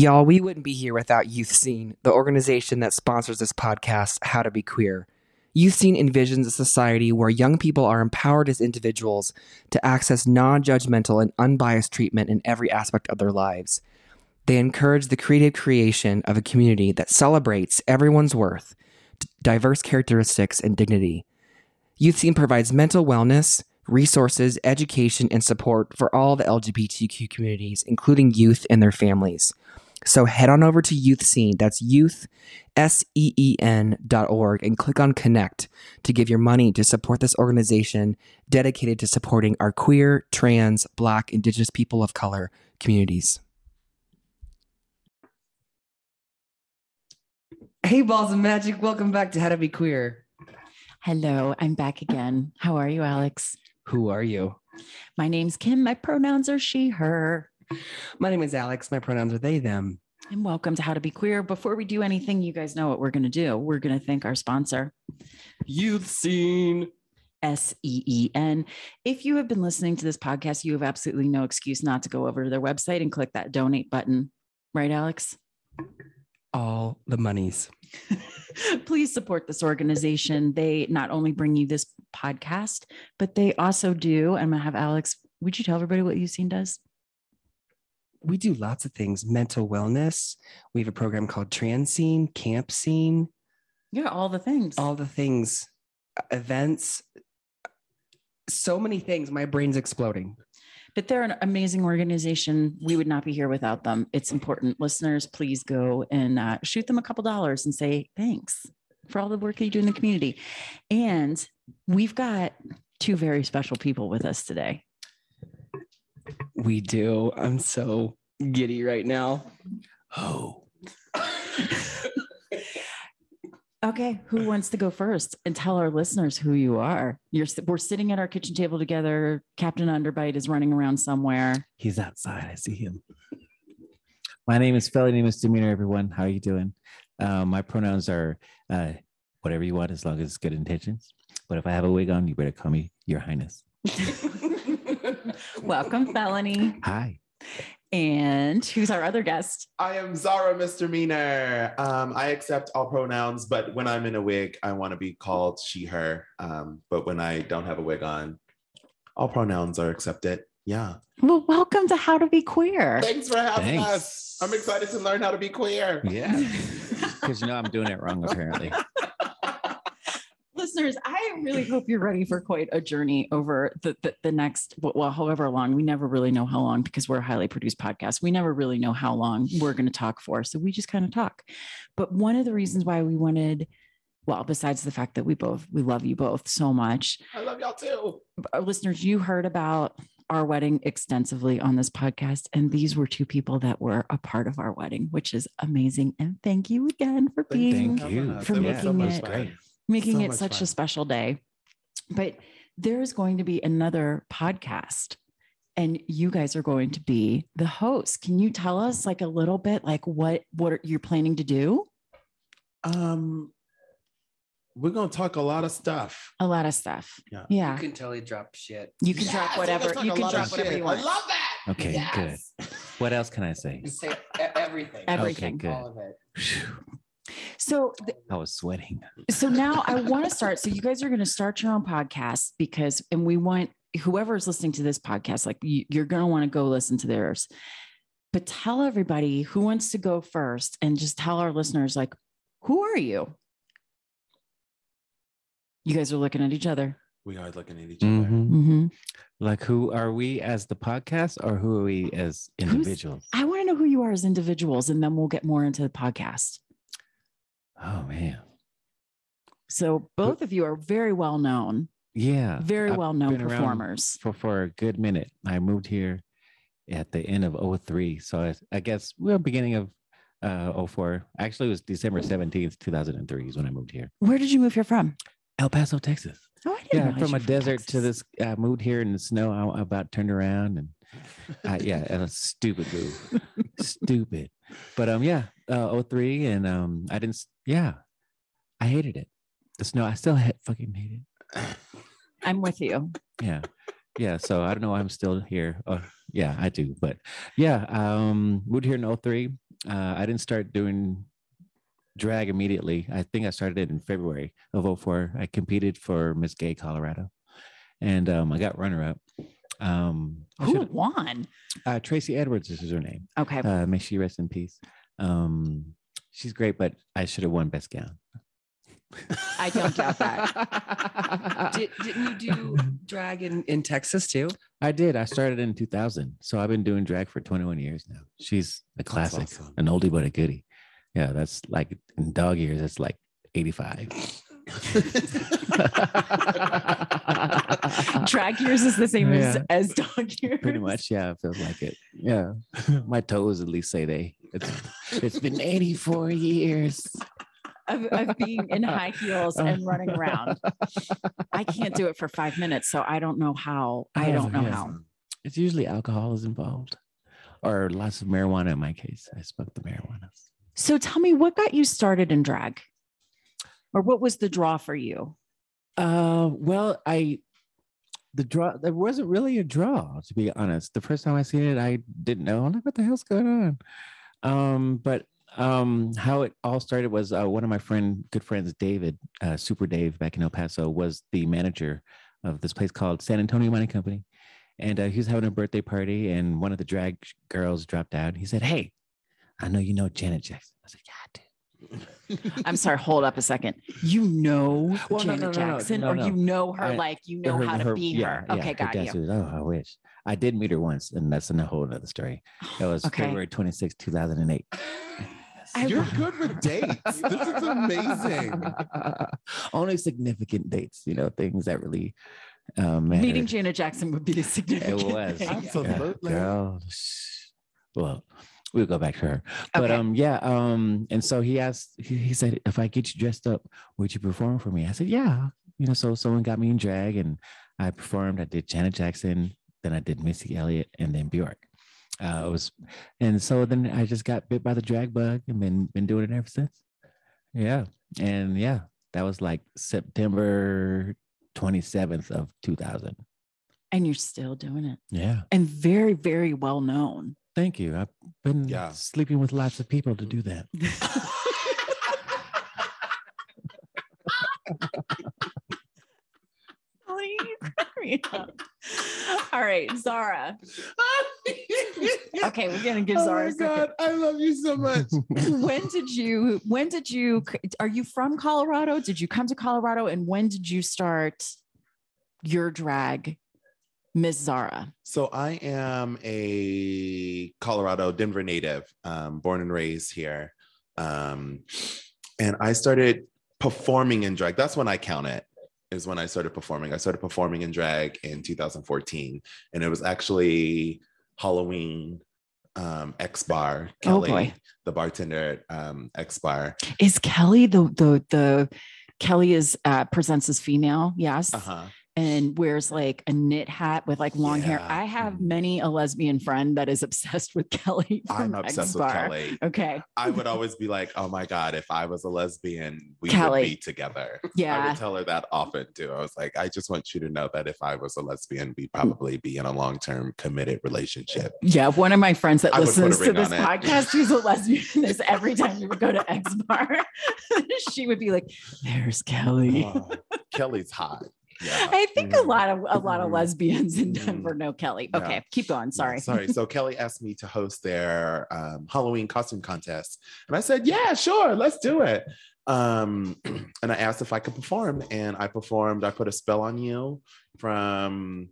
Y'all, we wouldn't be here without YouthSeen, the organization that sponsors this podcast, How to Be Queer. YouthSeen envisions a society where young people are empowered as individuals to access non judgmental and unbiased treatment in every aspect of their lives. They encourage the creative creation of a community that celebrates everyone's worth, diverse characteristics, and dignity. YouthSeen provides mental wellness, resources, education, and support for all the LGBTQ communities, including youth and their families. So head on over to YouthSeen, that's youth, S E E N dot org, and click on connect to give your money to support this organization dedicated to supporting our queer, trans, black, indigenous people of color communities. Hey, balls of magic, welcome back to How to Be Queer. Hello, I'm back again. How are you, Alex? Who are you? My name's Kim. My pronouns are she, her. My name is Alex. My pronouns are they, them. And welcome to How to Be Queer. Before we do anything, you guys know what we're going to do. We're going to thank our sponsor, YouthSeen. S E E N. If you have been listening to this podcast, you have absolutely no excuse not to go over to their website and click that donate button. Right, Alex? All the monies. Please support this organization. They not only bring you this podcast, but they also do. I'm going to have Alex. Would you tell everybody what YouthSeen does? We do lots of things mental wellness we have a program called trans scene camp scene Yeah, all the things. all the things events so many things my brain's exploding but they're an amazing organization. We would not be here without them. It's important. Listeners, please go and uh, shoot them a couple dollars and say thanks for all the work that you do in the community. And we've got two very special people with us today. We do i'm so giddy right now Oh, Okay, who wants to go first and tell our listeners who you are? You're we're sitting at our kitchen table together. Captain Underbite is running around somewhere. he's outside. I see him. My name is Felly Name is Misdemeanor, everyone. How are you doing? Um, my pronouns are uh, whatever you want, as long as it's good intentions. But if I have a wig on, you better call me Your Highness. Welcome, Felony. Hi. And who's our other guest? I am Zarah Misdemeanor. Um, I accept all pronouns, but when I'm in a wig, I want to be called she, her. Um, but when I don't have a wig on, all pronouns are accepted. Yeah. Well, welcome to How to Be Queer. Thanks for having Thanks. us. I'm excited to learn how to be queer. Yeah. Because you know I'm doing it wrong, apparently. Listeners, I really hope you're ready for quite a journey over the, the, the next, well, however long. We never really know how long because we're a highly produced podcast. We never really know how long we're going to talk for. So we just kind of talk. But one of the reasons why we wanted, well, besides the fact that we both, we love you both so much, I love y'all too. our uh, listeners, you heard about our wedding extensively on this podcast. And these were two people that were a part of our wedding, which is amazing. And thank you again for being Thank you. For It making much it- Great. Making So it much such a special day. But there's going to be another podcast and you guys are going to be the host. Can you tell us like a little bit like what what you're planning to do? Um, we're gonna talk a lot of stuff. A lot of stuff. Yeah. Yeah. You can totally drop shit You can Yes, drop whatever you can drop whatever shit. you want. I love that. Okay, Yes. good. What else can I say? say everything Everything. Okay, good. of it Phew, So th- I was sweating. so now I want to start. So you guys are going to start your own podcast because, and we want whoever is listening to this podcast, like you, you're going to want to go listen to theirs. But tell everybody who wants to go first, and just tell our listeners, like, who are you? You guys are looking at each other. We are looking at each other. Mhm. Mm-hmm. Like, who are we as the podcast, or who are we as individuals? I want to know who you are as individuals, and then we'll get more into the podcast. Oh man, So both of you are very well known, yeah, very I've well known performers. for for a good minute. I moved here at the end of 03. so I, I guess we're beginning of uh 04. Actually, it was December 17th, 2003 is when I moved here. Where did you move here from? El Paso, Texas. Oh, I didn't Yeah, from a desert to this. I moved here in the snow. I about turned around and uh, yeah, and a stupid move, stupid. But um, yeah, uh, 03 and um, I didn't. Yeah, I hated it. The snow. I still ha- fucking hate it. I'm with you. Yeah, yeah. So I don't know why I'm still here. Uh, yeah, I do. But yeah, um, moved here in 03 uh, I didn't start doing drag immediately. I think I started it in February of 04. I competed for Miss Gay Colorado, and um, I got runner up. Um, Who won? uh, Tracy Edwards This is her name. Okay. Uh, may she rest in peace. Um, she's great, but I should have won best gown. I don't doubt that. Did, didn't you do drag in, in Texas too? I did. I started in 2000, so I've been doing drag for 21 years now. She's a classic, awesome. an oldie but a goodie. Yeah, that's like in dog years. That's like 85. Drag years is the same as, Yeah. as dog years. Pretty much, yeah. It feels like it. Yeah, my toes at least say they. It's it's been 84 years. Of, of being in high heels and running around. I can't do it for five minutes, so I don't know how. I Oh, don't know yes. how. It's usually alcohol is involved, or lots of marijuana. In my case, I smoked the marijuana. So tell me, what got you started in drag, or what was the draw for you? Uh, well, I the draw there wasn't really a draw to be honest. The first time I seen it, I didn't know. I'm like, what the hell's going on? Um, but um, how it all started was uh, one of my friend, good friends, David, uh, Super Dave, back in El Paso, was the manager of this place called San Antonio Mining Company, and uh, he was having a birthday party, and one of the drag girls dropped out. He said, "Hey, I know you know Janet Jackson." I said, "Yeah, I do." I'm sorry, hold up a second. You know Well, Janet no, no, no, Jackson, no, or you know her I- like you know Her- how to her- be yeah, her. yeah, Okay, her got you. was- oh, I wish I did meet her once, and that's in a whole other story. That was Okay. February 26, 2008. I You're love- good with dates. This is amazing. Only significant dates, you know, things that really um, Meeting. Janet Jackson would be a significant. It was thing. Absolutely. Yeah, girl. sh- Well, we'll go back to her. But Okay. um, yeah. Um, and so he asked. He, he said, "If I get you dressed up, would you perform for me?" I said, "Yeah." You know, so someone got me in drag, and I performed. I did Janet Jackson, then I did Missy Elliott, and then Bjork. Uh, it was, and so then I just got bit by the drag bug, and been been doing it ever since. Yeah, and yeah, that was like September twenty seventh of two thousand. and you're still doing it, Yeah. and very, very well known. Thank you. I've been Yeah. sleeping with lots of people to do that. Honey, you crack me up. All right, Zarah. Okay, we're gonna give oh Zarah my a. God, I love you so much. when did you when did you are you from colorado did you come to colorado and when did you start your drag miss zarah So I am a Colorado, Denver native, um, born and raised here. Um, and I started performing in drag. That's when I count it, is when I started performing. I started performing in drag in 2014. And it was actually Halloween um, X Bar. Oh, Kelly, boy. the bartender at um, X Bar. is kelly the the the kelly is uh presents as female yes Uh-huh. And wears like a knit hat with like long hair i have Mhm. many a lesbian friend that is obsessed with kelly I'm obsessed with X-Bar. Kelly. okay I would always be like, oh my God, if I was a lesbian, we Kelly. would be together. Yeah. I would tell her that often too. I was like, I just want you to know that if I was a lesbian, we'd probably be in a long term committed relationship. Yeah, one of my friends that I would put a listens to this podcast, who's a lesbian, is every time you would go to X Bar, she would be like, "There's Kelly." Oh, Kelly's hot. Yeah. I think a Mhm. lot of a lot of Mhm. lesbians in Mhm. Denver know Kelly. Yeah. Okay, keep going. Yeah, Sorry. sorry. So Kelly asked me to host their um, Halloween costume contest. And I said, yeah, sure, let's do it. Um, and I asked if I could perform. And I performed, I put a spell on you from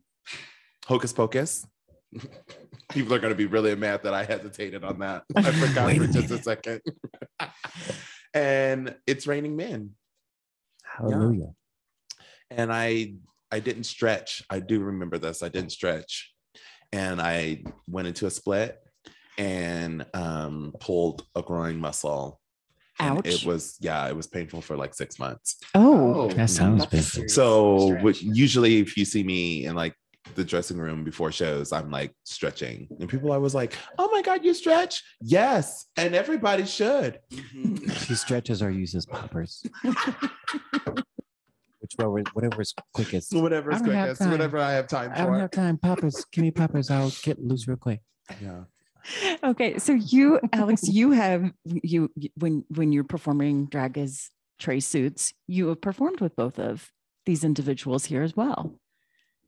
Hocus Pocus. People are going to be really mad that I hesitated on that. I forgot for just a second. and it's raining men. Hallelujah. And I I didn't stretch. I do remember this. I didn't stretch, and I went into a split and um, pulled a groin muscle. And Ouch. It was yeah, it was painful for like six months. Oh, That sounds That's painful. So which, usually, if you see me in like the dressing room before shows, I'm like stretching, and people always like, "Oh my god, you stretch?" Yes, and everybody should. Mhm. She stretches or uses poppers. Whichever, whatever is quickest. Whatever's I quickest, time. whatever I have time I don't have time. Poppers, give me poppers. I'll get loose real quick. Yeah. okay, so you, Alex, you have you you- when when you're performing drag as Trey suits, you have performed with both of these individuals here as well.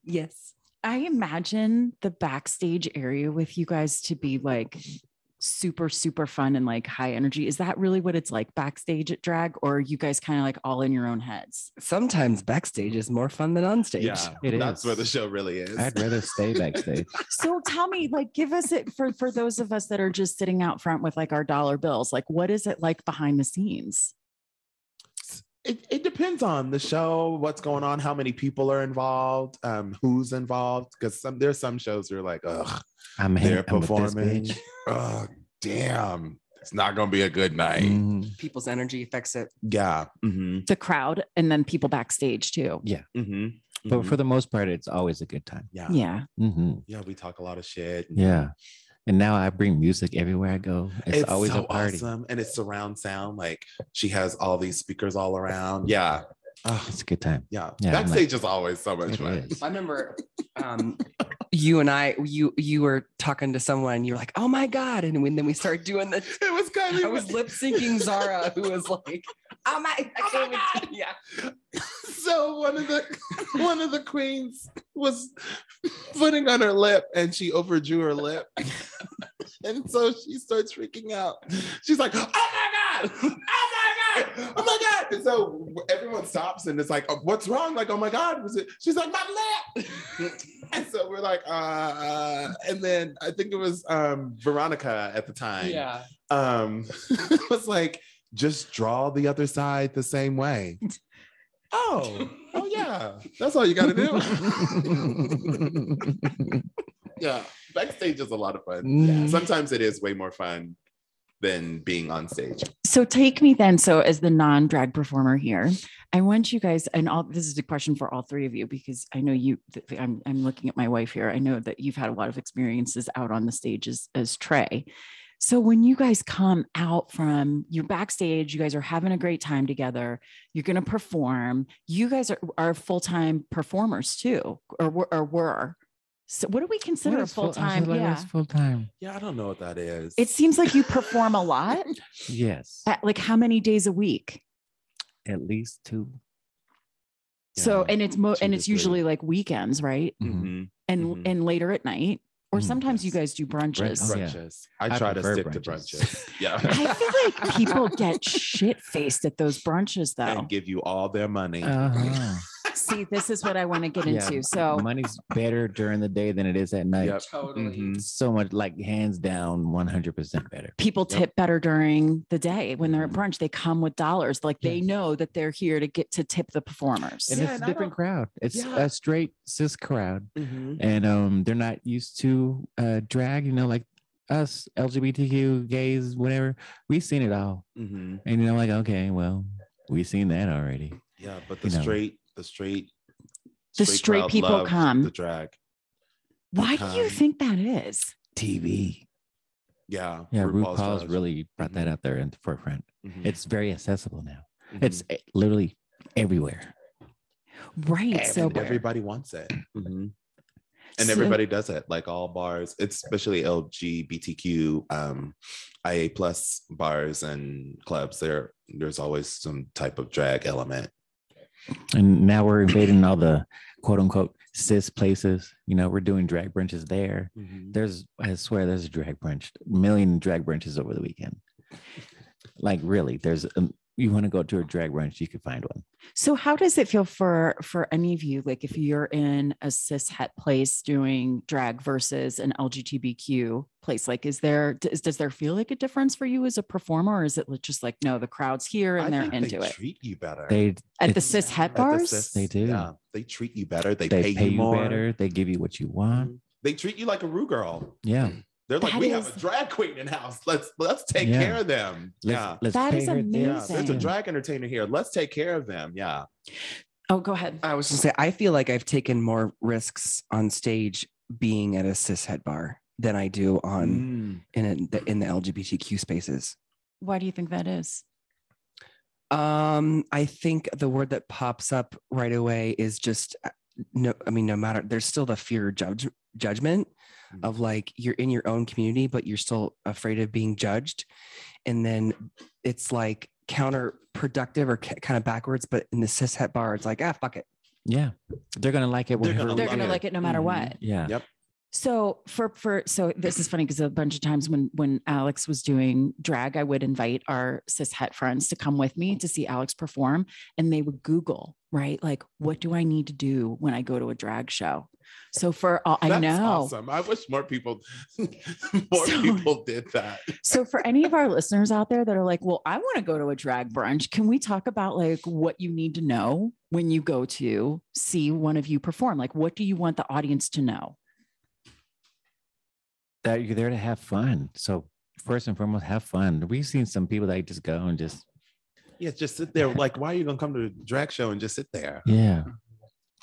Yes. I imagine the backstage area with you guys to be like super super fun and like high energy. Is that really what it's like backstage at drag, or are you guys kind of like all in your own heads? Sometimes backstage is more fun than on stage. Yeah, It that's is. where the show really is. I'd rather stay backstage. So tell me, like, give us it for for those of us that are just sitting out front with like our dollar bills. Like, what is it like behind the scenes? It, it depends on the show, what's going on, how many people are involved, um, who's involved. Because some there's some shows where you're like, ugh, I'm they're hanging I'm with this performing. bitch. Oh, damn. It's not gonna be a good night. Mhm. People's energy affects it. Yeah. Mm-hmm. The crowd and then people backstage too. Mm-hmm. But for the most part, it's always a good time. yeah. Yeah. hmm Yeah, we talk a lot of shit. Yeah. And now I bring music everywhere I go. It's, always so a party. awesome. And it's surround sound. Like she has all these speakers all around. Yeah. Oh, It's a good time. yeah. Yeah, I'm like- Backstage is always so much fun. is. I remember um, you and I, you you were talking to someone, you were like, "Oh my god!" And when then we started doing the, It was kind of I was lip syncing Zarah, who was like, "Oh my, Oh my can't God. yeah." so one of the one of the queens was putting on her lip and she overdrew her lip and so she starts freaking out. She's like oh my god! Oh my god! Oh my god! And so everyone stops and it's like "Oh, what's wrong? Like oh my god was it? She's like my lip and so we're like uh, uh and then i think it was um veronica at the time Yeah. um was like just draw the other side the same way. Oh oh yeah. That's all you gotta do yeah backstage is a lot of fun Mhm. sometimes it is way more fun than being on stage So take me then. So as the non-drag performer here, I want you guys, and all this is a question for all three of you because I know you. I'm I'm looking at my wife here. I know that you've had a lot of experiences out on the stage as, as Trey. So when you guys come out from you're backstage, you guys are having a great time together. You're going to perform. You guys are, are full time performers too, or or were. So what do we consider a full time? Yeah, Full time. yeah i don't know what that is it seems like you perform a lot. Yes. At like how many days a week? At least two. So Yeah, and it's mo and to it's three. usually like weekends, right? Mhm. Mhm. And Mhm. and later at night, or Mhm. sometimes you guys do brunches. Oh, yeah. brunches i, I try to prefer stick to brunches. brunches yeah I feel like people get shit faced at those brunches though. and give you all their money Uh-huh. See, this is what I want to get Yeah, into. So money's better during the day than it is at night. Yep. Totally. Mhm. So much like hands down 100% better. people Yep. tip better during the day when they're at brunch. They come with dollars. Like they Yes. know that they're here to get to tip the performers. And Yeah, it's and a I different don't- crowd. It's Yeah. a straight cis crowd. Mhm. And um they're not used to uh drag, you know, like us, LGBTQ, gays, whatever. We've seen it all. Mhm. And you know, like, okay, well, we've seen that already. yeah but the You know. straight the straight The straight crowd people come. the drag Why do you think that is? TV. yeah Yeah, RuPaul's RuPaul's really brought that out there in the forefront. Mhm. It's very accessible now. Mhm. It's eh, literally everywhere. Right. So and everybody wants it. Mhm. And So- everybody does it, like all bars, especially LGBTQ, um, IA plus bars and clubs. There, there's always some type of drag element. And now we're invading all the quote unquote cis places. You know, we're doing drag brunches there. There's, I swear, there's a drag brunch, million drag brunches over the weekend. Like, really, there's, um, you want to go to a drag brunch, you could find one. So how does it feel for for any of you? Like if you're in a cis het place doing drag versus an LGBTQ place, like is there does, does there feel like a difference for you as a performer, or is it just like no, the crowd's here and I they're think into they it treat you better They, at the it's- cis het At the bars? cis- They do. Yeah, they treat you better. They, they pay, pay, you you more. better. They give you what you want. Mhm. They treat you like a Rue girl. Yeah. They're like, That we is- have a drag queen in house. Let's let's take Yeah. care of them. Let's, yeah. let's That pay is Yeah, there's a drag entertainer here. Let's take care of them. Yeah. Oh, go ahead. I was gonna say, I feel like I've taken more risks on stage being at a cis cishet bar than I do on Mm. in a, the, in the LGBTQ spaces. Why do you think that is? Um, I think the word that pops up right away is just uh, no. I mean, no matter there's still the fear of judge judgment Mhm. of like you're in your own community but you're still afraid of being judged and then it's like counterproductive or ca- kind of backwards but in the cis het bar it's like ah fuck it Yeah. They're gonna like it. They're gonna They're gonna it. like it no matter Mhm. what. Yeah. Yep. So for for so this is funny because a bunch of times when when Alex was doing drag, I would invite our cis het friends to come with me to see Alex perform, and they would Google right like what do I need to do when I go to a drag show. So for all I know, awesome. I wish more people more So- people did that. so for any of our listeners out there that are like, well, I want to go to a drag brunch, can we talk about like what you need to know when you go to see one of you perform? Like, what do you want the audience to know? That you're there to have fun. So first and foremost, have fun. We've seen some people that just go and just Yeah, just sit there. Like, why are you gonna come to a drag show and just sit there? yeah.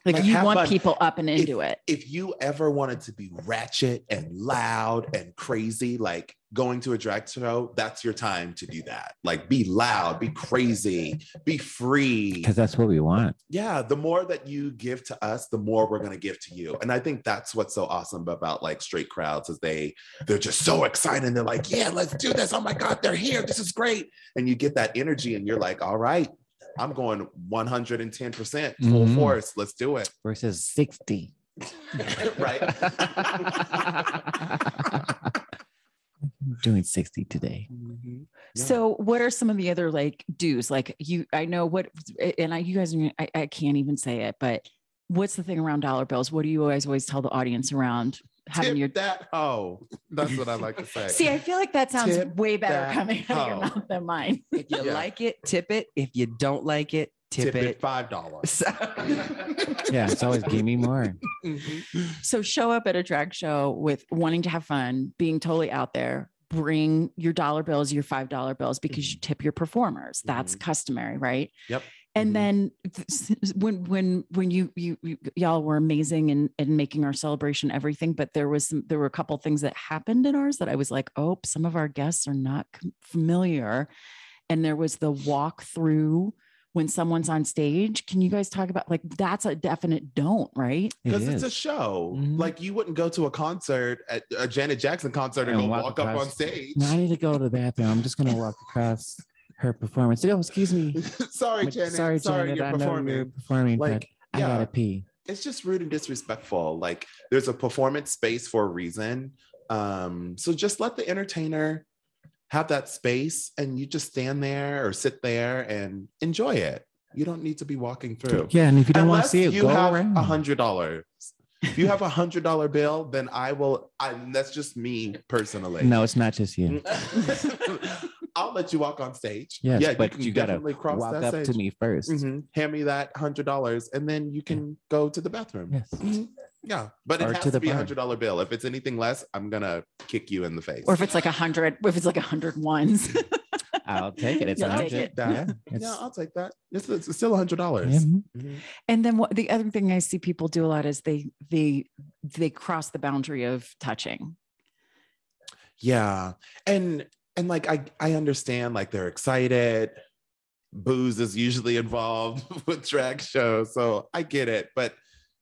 Like, Like, you want fun. people up and into it. If you ever wanted to be ratchet and loud and crazy, like going to a drag show, that's your time to do that. Like, be loud, be crazy, be free. Because that's what we want. yeah the more that you give to us the more we're going to give to you and i think that's what's so awesome about like straight crowds is they they're just so excited and they're like yeah let's do this oh my god they're here this is great and you get that energy and you're like all right i'm going 110% full Mhm. force let's do it Versus 60. right Doing 60 today. Yeah. So, what are some of the other like dues? Like, you, I know what, and I, you guys, I, I can't even say it, but what's the thing around dollar bills? What do you always, always tell the audience around having Tip your that hoe that's what i like to say See, I feel like that sounds Tip way better coming out of your hoe. mouth than mine. if you Yeah. like it tip it if you don't like it tip, tip it, it five dollars Yeah, it's always give me more. So show up at a drag show with wanting to have fun, being totally out there. Bring your dollar bills, your five dollar bills, because you mm-hmm. tip your performers. That's mm-hmm. customary, right? Yep. And Mhm. then when when when you you, you y'all were amazing in in making our celebration everything, but there was some there were a couple things that happened in ours that I was like, oh, some of our guests are not familiar, and there was the walk through when someone's on stage. Can you guys talk about like that's a definite don't, right? It Because it's a is. show. Mhm. Like you wouldn't go to a concert at a Janet Jackson concert and, And go walk walk, up on stage. No, I need to go to the bathroom. I'm just gonna walk across her performance. Oh, excuse me. sorry, I'm- Janet. Sorry, Sorry, Janet. you're I know you're performing. performing, but Like, I gotta pee. It's just rude and disrespectful. Like there's a performance space for a reason. Um, so just let the entertainer have that space and you just stand there or sit there and enjoy it. You don't need to be walking through. Yeah, and if you don't want to see it, you go have around. a hundred dollars. If you have a hundred dollar bill, then I will. I, that's just me personally. No, it's not just you. I'll let you walk on stage. Yes, yeah, but can you, gotta definitely cross walk that up to me 1st Mhm. Hand me that hundred dollars, and then you can go to the bathroom. Yes. Mhm. Yeah, but Or it has to to, be a hundred dollar bill. If it's anything less, I'm gonna kick you in the face. Or if it's like a hundred, if it's like a hundred ones. I'll take it. It's You'll a take hundred. it. Yeah. Yeah, yeah, I'll take that. It's, it's still a hundred dollars. yeah, mhm. Mhm. and then what the other thing I see people do a lot is they they they cross the boundary of touching. Yeah. And and like I I understand like they're excited. Booze is usually involved with drag shows. So I get it. But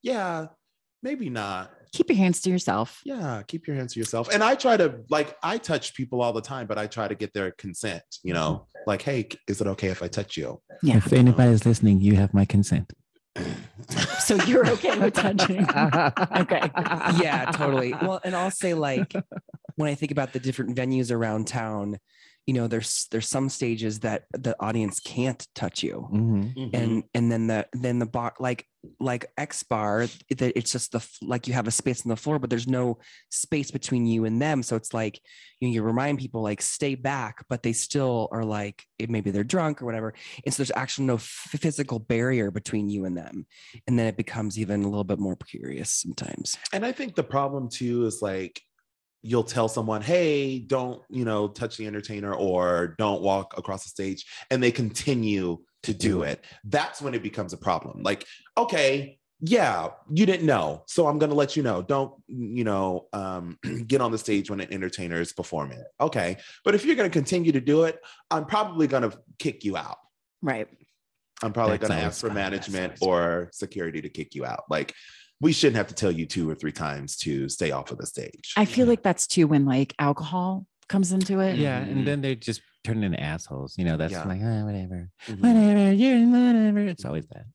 yeah, maybe not. Keep your hands to yourself. Yeah, keep your hands to yourself. And I try to like I touch people all the time, but I try to get their consent, you know, like, hey, is it okay if I touch you? Yeah. If anybody's listening, you have my consent. So you're okay with touching. Okay. yeah, totally. Well, and I'll say like when I think about the different venues around town, you know, there's there's some stages that the audience can't touch you. Mhm. And and then the then the bar like like X bar that it's just the like you have a space on the floor, but there's no space between you and them. So it's like you know, you remind people like stay back, but they still are like it, maybe they're drunk or whatever. And so there's actually no f- physical barrier between you and them. And then it becomes even a little bit more precarious sometimes. And I think the problem too is like you'll tell someone, hey, don't, you know, touch the entertainer or don't walk across the stage, and they continue to do it. That's when it becomes a problem. Like, okay, yeah, you didn't know. So I'm gonna let you know. Don't, you know, um, get on the stage when an entertainer is performing. Okay. But if you're gonna continue to do it, I'm probably gonna kick you out. Right. I'm probably going to ask for management or security to kick you out. Like, we shouldn't have to tell you two or three times to stay off of the stage. I feel like that's too when like alcohol comes into it. Yeah, Mhm. and then they just turn into assholes. You know, that's Yeah. like ah, whatever, Mhm. whatever, you're whatever. It's always that.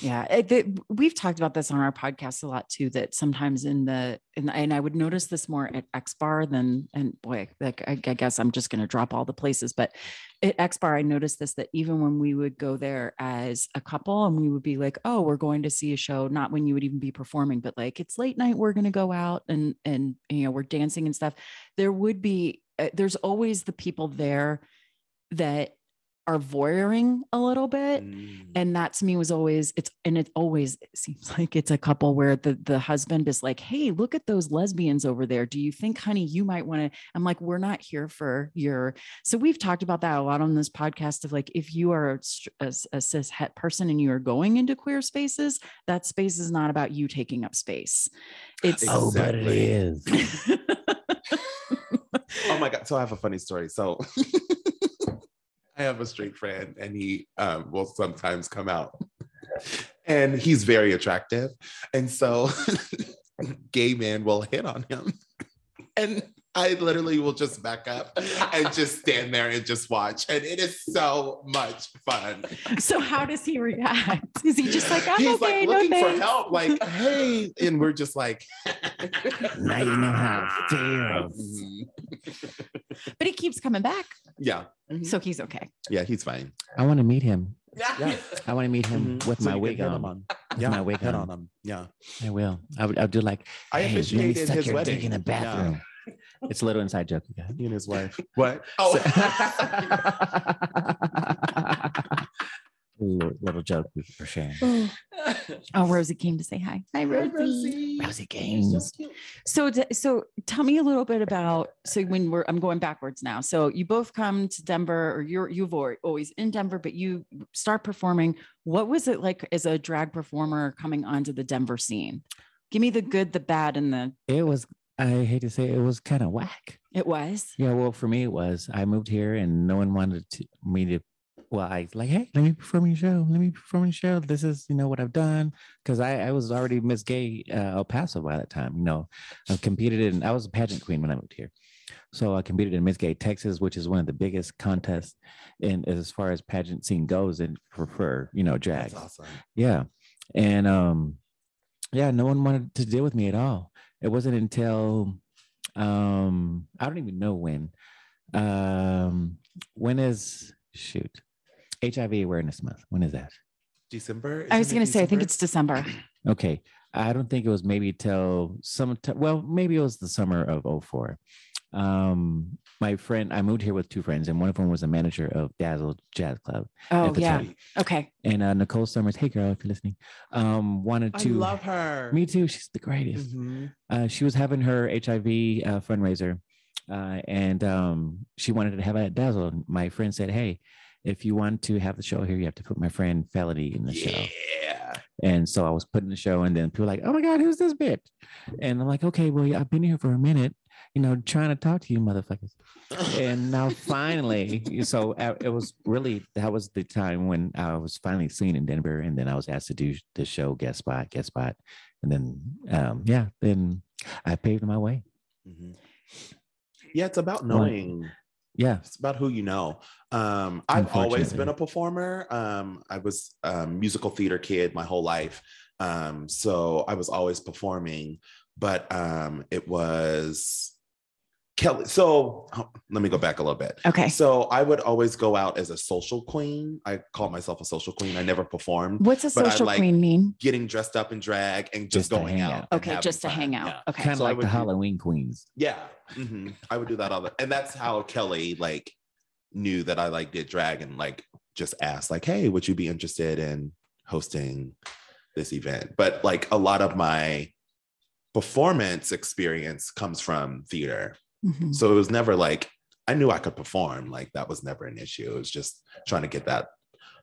Yeah, it- the- we've talked about this on our podcast a lot too. That sometimes in the and, and I would notice this more at X Bar than and boy, like I, I guess I'm just going to drop all the places, but at X Bar I noticed this that even when we would go there as a couple and we would be like, oh, we're going to see a show, not when you would even be performing, but like it's late night, we're going to go out and and you know we're dancing and stuff. There would be uh, there's always the people there that are voyeuring a little bit Mm. and that to me was always it's and it always seems like it's a couple where the the husband is like hey look at those lesbians over there do you think honey you might want to i'm like we're not here for your so we've talked about that a lot on this podcast of like if you are a, str- a, s- a cis het person and you are going into queer spaces that space is not about you taking up space it's Oh, but it is oh my god! So I have a funny story. So I have a straight friend, and he um, will sometimes come out, and he's very attractive, and so gay men will hit on him, and I literally will just back up and just stand there and just watch, and it is so much fun. so how does he react is he just like i'm He's okay like no looking for thanks." help, like hey, and we're just like. Now you know how it feels. Mhm. but he keeps coming back Yeah, so he's okay yeah, he's fine. I want to meet him. Yeah. I want to meet him Mhm. with So my wig on. him on. With Yeah, my wig on. on him. Yeah. I will. I would. I'll do like. I hey, let me officiated his wedding. dick in the Yeah. Bathroom. It's a little inside joke, you guys. He and his wife. What? Oh, Little, little joke we were sharing. Oh, Rosie came to say hi. Hi, Rosie. Rosie Gaines. So, d- so tell me a little bit about. So, when we're, I'm going backwards now. So, you both come to Denver, or you're you've always in Denver, but you start performing. What was it like as a drag performer coming onto the Denver scene? Give me the good, the bad, and the. It was. I hate to say it, it was kind of whack. It was. Yeah, well, for me, it was. I moved here and no one wanted to, me to. Well, I like, hey, let me perform your show. Let me perform your show. This is, you know, what I've done. Because I, I was already Miss Gay uh, El Paso by that time. You know, I competed in. I was a pageant queen when I moved here, so I competed in Miss Gay Texas, which is one of the biggest contests in as far as pageant scene goes, and for, for you know drag. that's awesome. Yeah. And um yeah, no one wanted to deal with me at all. It wasn't until um I don't even know when. Um when is shoot HIV awareness month. When is that? December. I was Isn't it going to say, I think it's December. Okay. I don't think it was maybe till some well, maybe it was the summer of 04. Um my friend, I moved here with two friends, and one of them was a manager of Dazzle Jazz Club. Oh, at the yeah. time. Okay. And uh, Nicole Summers, hey girl, if you're listening, um, wanted I love her. Me too. She's the greatest. Mhm. Uh, she was having her HIV uh, fundraiser, uh, and um, she wanted to have it at Dazzle. And My friend said, "Hey, if you want to have the show here, you have to put my friend Felony in the show." Yeah. And so I was putting the show, and then people were like, "Oh my God, who's this bitch?" And I'm like, "Okay, well, yeah, I've been here for a minute, you know, trying to talk to you, motherfuckers." and now finally, so uh, it was really that was the time when I was finally seen in Denver, and then I was asked to do the show guest spot, guest spot, and then um, yeah, then I paved my way. Mhm. Yeah, it's about Well, knowing. Yeah, It's about who you know. Um, I've always been a performer. Um, I was a musical theater kid my whole life. Um, so I was always performing, but um, it was Kelly. So oh, let me go back a little bit. Okay. So I would always go out as a social queen. I called myself a social queen. I never performed. What's a But I social like- queen mean? Getting dressed up in drag and just, Just going out. out. Okay, just to fun. hang out. Yeah. Okay. kind of So I like would the do- Halloween queens. Yeah, mhm. I would do that all the, and that's how Kelly like knew that I like did drag and like just asked like, "Hey, would you be interested in hosting this event?" But like a lot of my performance experience comes from theater, Mhm. so it was never like I knew I could perform. Like that was never an issue. It was just trying to get that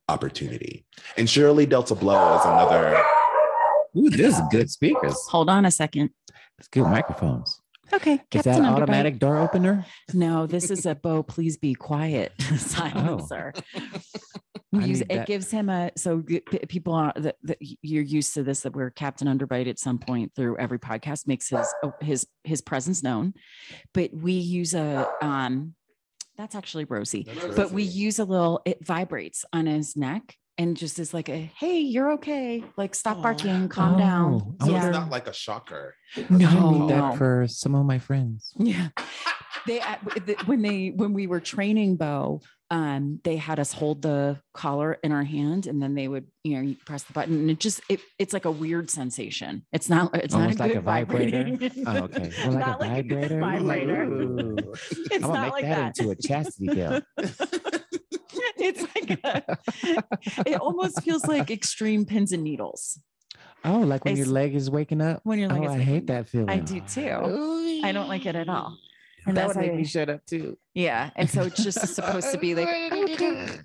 opportunity. And Shirley Delta Blow is another. Ooh, this is good speakers. Hold on a second. It's good microphones. Okay. Is Captain that Underbite. automatic door opener? No, this is a Bo, please be quiet silencer. We I use it that- gives him a so g- p- people are that, that you're used to this that we're Captain Underbite at some point through every podcast makes his oh, his his presence known, but we use a um that's actually Rosie, That's but we use a little it vibrates on his neck and just is like a hey you're okay like stop Aw. barking calm Oh, down I So yeah it's not like a shocker. no, I need no. that for some of my friends. Yeah. They uh, w- when they when we were training Bo, um, they had us hold the collar in our hand, and then they would you know you press the button, and it just it it's like a weird sensation. It's not it's Almost not like a vibrator? Oh, okay. Well, like Not a like a vibrator. vibrator. Ooh. It's I'm gonna not make like that, that. into a chastity belt. it's like a, it almost feels like extreme pins and needles Oh, like when your leg is waking up. when you're Oh, like I hate that feeling. I do too. I don't like it at all. And that that's would make why- me shut up too. Yeah, and so it's just supposed to be like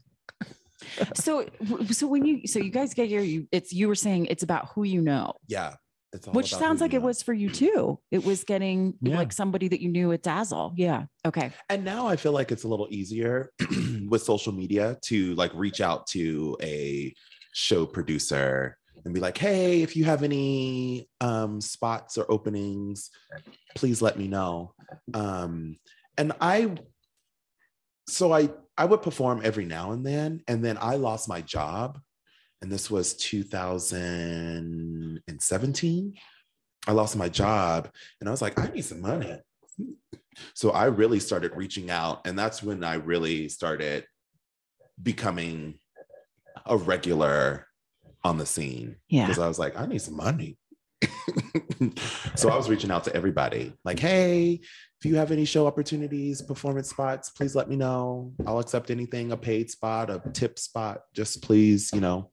so so when you so you guys get here you it's you were saying it's about who you know Yeah. It's all which about sounds like you it was for you too it was getting Yeah. like somebody that you knew at dazzle yeah okay And now I feel like it's a little easier with social media to like reach out to a show producer and be like, hey, if you have any um, spots or openings, please let me know. Um, and I, so I, I would perform every now and then, and then I lost my job, and this was 2017. I lost my job, and I was like, I need some money. So I really started reaching out, and that's when I really started becoming a regular on the scene yeah because I was like, I need some money. so I was reaching out to everybody, like, hey, if you have any show opportunities, performance spots, please let me know. I'll accept anything, a paid spot, a tip spot. Just please, you know,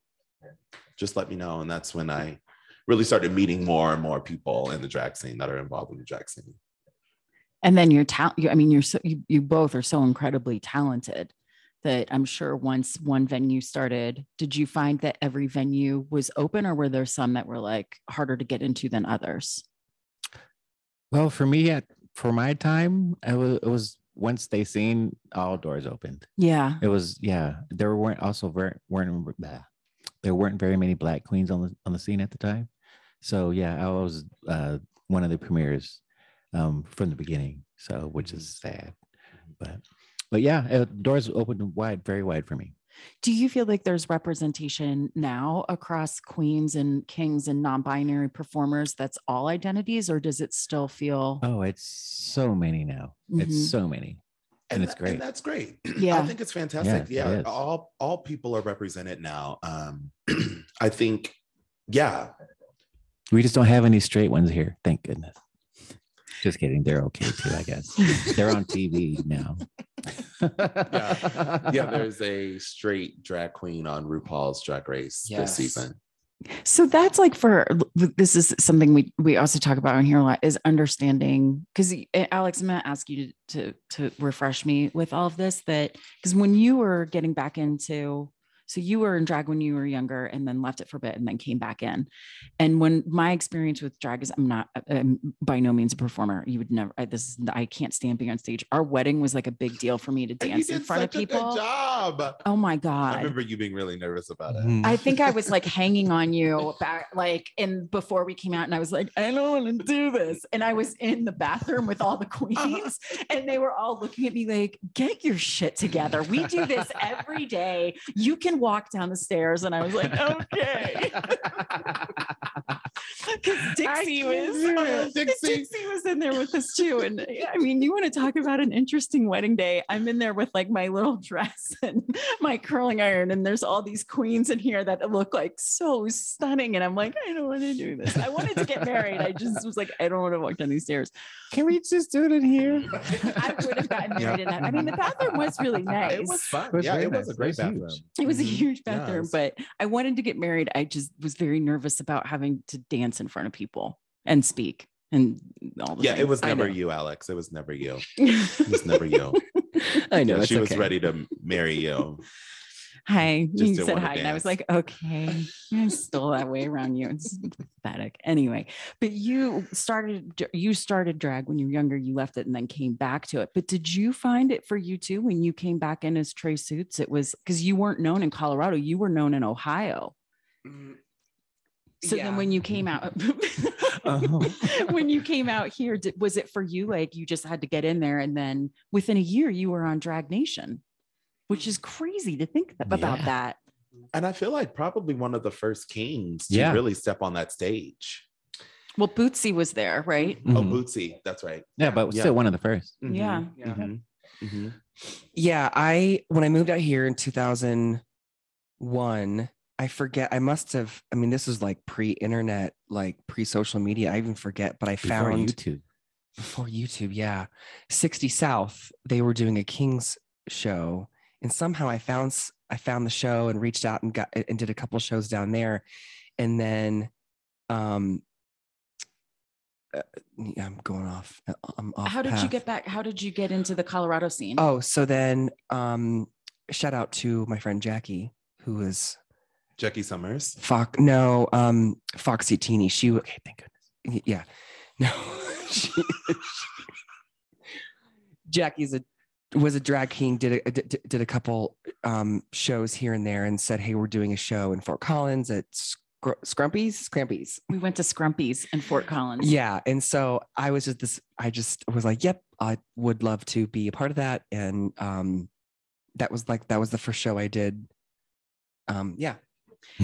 just let me know. And that's when I really started meeting more and more people in the drag scene that are involved in the drag scene. and then you're ta- you, i mean you're so you, you both are so incredibly talented that i'm sure once one venue started did you find that every venue was open or were there some that were like harder to get into than others Well, for me, at for my time, it was, it was once they seen all doors opened. yeah It was yeah. There weren't also very weren't blah. there weren't very many black queens on the on the scene at the time. So yeah, I was uh, one of the premieres um, from the beginning. So which is sad, but but yeah, uh, doors opened wide, very wide for me. Do you feel like there's representation now across queens and kings and non-binary performers that's all identities or does it still feel Oh, it's so many now. Mhm. It's so many. And it's tha- great. that's great. Yeah. I think it's fantastic. it Yeah, is. all all people are represented now. Um, I think, yeah, We just don't have any straight ones here. Thank goodness. Just kidding. They're okay too, I guess. They're on TV now. Yeah. yeah. There's a straight drag queen on RuPaul's Drag Race Yes. this season. so that's like for this is something we we also talk about on here a lot is understanding because eh, alex i'm going to ask you to, to to refresh me with all of this that because when you were getting back into so you were in drag when you were younger and then left it for a bit and then came back in and when my experience with drag is i'm not I'm by no means a performer you would never I, this is i can't stand being on stage our wedding was like a big deal for me to dance in did front of such a good people job. oh my god. I remember you being really nervous about it. Mhm. I think I was like hanging on you back, like, and before we came out, and I was like, I don't want to do this. And I was in the bathroom with all the queens, and they were all looking at me like, get your shit together. We do this every day. You can walk down the stairs. And I was like, okay. Because Dixie was Dixie. Dixie was in there with us too. And I mean, you want to talk about an interesting wedding day. I'm in there with like my little dress and my curling iron, and there's all these queens in here that look like so stunning. And I'm like, I don't want to do this. I wanted to get married. I just was like, I don't want to walk down these stairs. Can we just do it in here? I would have gotten married in that. I mean, the bathroom was really nice. It was fun. It was yeah, very it was nice. a It great was bathroom. huge. It was a Mhm. huge bathroom, Yes. but I wanted to get married. I just was very nervous about having to dance in front of people and speak and all the Yeah, it was never you, Alex. It was never you. It was never you. I know. Yeah, it's she was ready to marry you. Hi. Just you said hi. And I was like, okay, i stole that way around you. It's pathetic. Anyway, but you started you started drag when you were younger, you left it and then came back to it. But did you find it for you too when you came back in as Trey Suits? It was because you weren't known in Colorado, you were known in Ohio. Mm, So yeah. then when you came out Oh. when you came out here, did, was it for you like you just had to get in there and then within a year you were on Drag Nation, which is crazy to think th- about Yeah. that. And I feel like probably one of the first kings to Yeah. really step on that stage. Well, Bootsy was there, right? Oh, Mhm. Bootsy, that's right. Yeah, but Yeah. still one of the first. Mhm, Yeah. Yeah. mhm, mhm. Yeah, I when I moved out here in 2001, I forget. I must have. I mean, this was like pre-internet, like pre-social media. I even forget, but I Before found YouTube. before YouTube. Yeah, 60 South. They were doing a Kings show, and somehow I found I found the show and reached out and got and did a couple shows down there, and then, um. uh, I'm going off. uh, I'm off. How did you get back? How did you get into the Colorado scene? Oh, so then um shout out to my friend Jackie, who is Jackie Summers. Fox no, um Foxy Teeny. She okay, thank goodness. Yeah. No. she, Jackie's a was a drag king, did a did, did a couple um shows here and there and said, Hey, we're doing a show in Fort Collins at Scr- Scrumpy's, Scrampy's. we went to Scrumpy's in Fort Collins. Yeah. And so I was just this, I just was like, yep, I would love to be a part of that. And um that was like that was the first show I did. Um, yeah.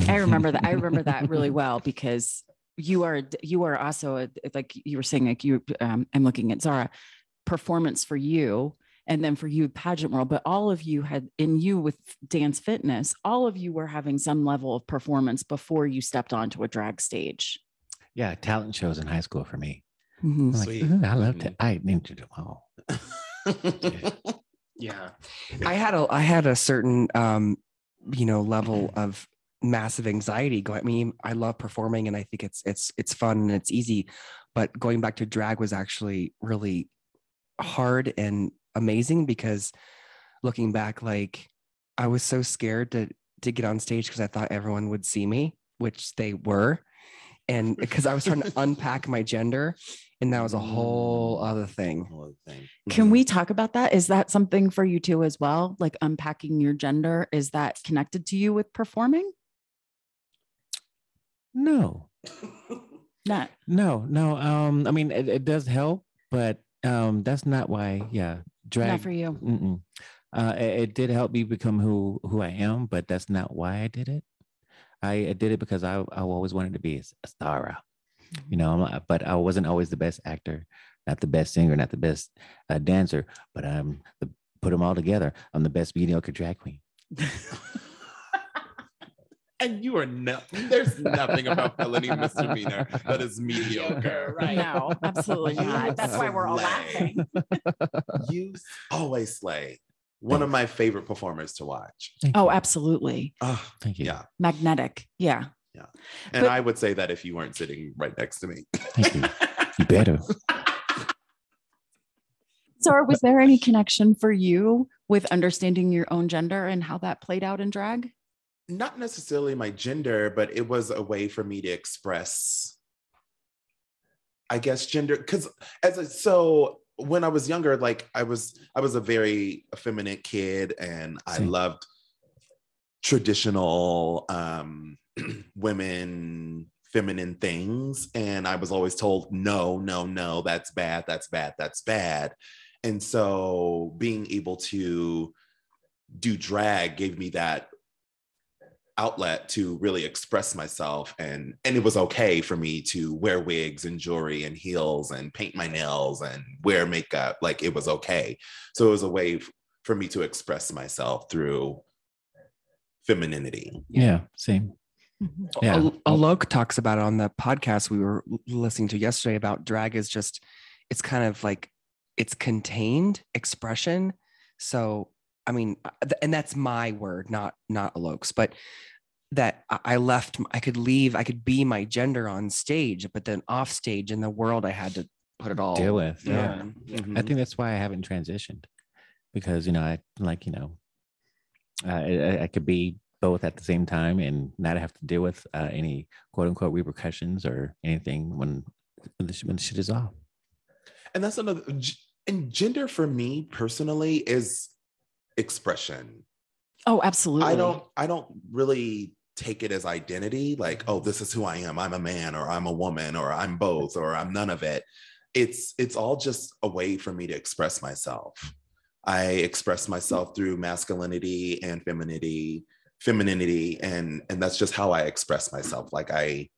I remember that. I remember that really well because you are you are also a, like you were saying like you um, I'm looking at Zarah performance for you and then for you pageant world but all of you had in you with dance fitness all of you were having some level of performance before you stepped onto a drag stage Yeah, talent shows in high school for me. Mhm. I'm like, Sweet. I love Mhm. it. I need to do all. Yeah. I had a I had a certain um, you know, level of massive anxiety going. I mean, I love performing and I think it's it's it's fun and it's easy. But going back to drag was actually really hard and amazing because looking back, like I was so scared to to get on stage because I thought everyone would see me, which they were. And because I was trying to unpack my gender, and that was a whole mm. other thing. Whole other thing. Can we mm-hmm. talk about that? Is that something for you too as well? Like unpacking your gender, is that connected to you with performing? No, Not. no, no. Um, I mean, it, it does help, but um, that's not why. Yeah, drag. Not for you. Uh, it, it did help me become who who I am, but that's not why I did it. I, I did it because I I always wanted to be a star, you know. I'm But I wasn't always the best actor, not the best singer, not the best uh, dancer. But I'm the put them all together. I'm the best mediocre drag queen. And you are no, there's nothing about felony misdemeanor that is mediocre. right No, absolutely not. That's why we're all laughing. You always slay. One of my favorite performers to watch. Thank Oh, absolutely. Oh, thank you. yeah. Magnetic. Yeah. Yeah. And But- I would say that if you weren't sitting right next to me. Thank you. You better. So, was there any connection for you with understanding your own gender and how that played out in drag? Not necessarily my gender, but it was a way for me to express, I guess, gender. Because as a, so when I was younger, like I was, I was a very effeminate kid, and I loved traditional um, women feminine things and i was always told no no no that's bad that's bad that's bad and so being able to do drag gave me that outlet to really express myself and and it was okay for me to wear wigs and jewelry and heels and paint my nails and wear makeup like it was okay so it was a way f- for me to express myself through femininity Yeah, same. Yeah. Al- Alok talks about it on the podcast we were listening to yesterday about drag is just it's kind of like it's contained expression. So I mean, uh, and that's my word, not not Alok's, but that I- I left. I could leave. I could be my gender on stage, but then off stage in the world, I had to put it all Deal with. Yeah. down. I think that's why I haven't transitioned because you know I like you know Uh, I, I could be both at the same time and not have to deal with uh, any quote unquote repercussions or anything when when the, sh- when the shit is off. And that's another and gender for me personally is expression. Oh, absolutely. I don't I don't really take it as identity like oh this is who I am. I'm a man or I'm a woman or I'm both or I'm none of it. It's it's all just a way for me to express myself. I express myself through masculinity and femininity femininity and and that's just how I express myself. Like I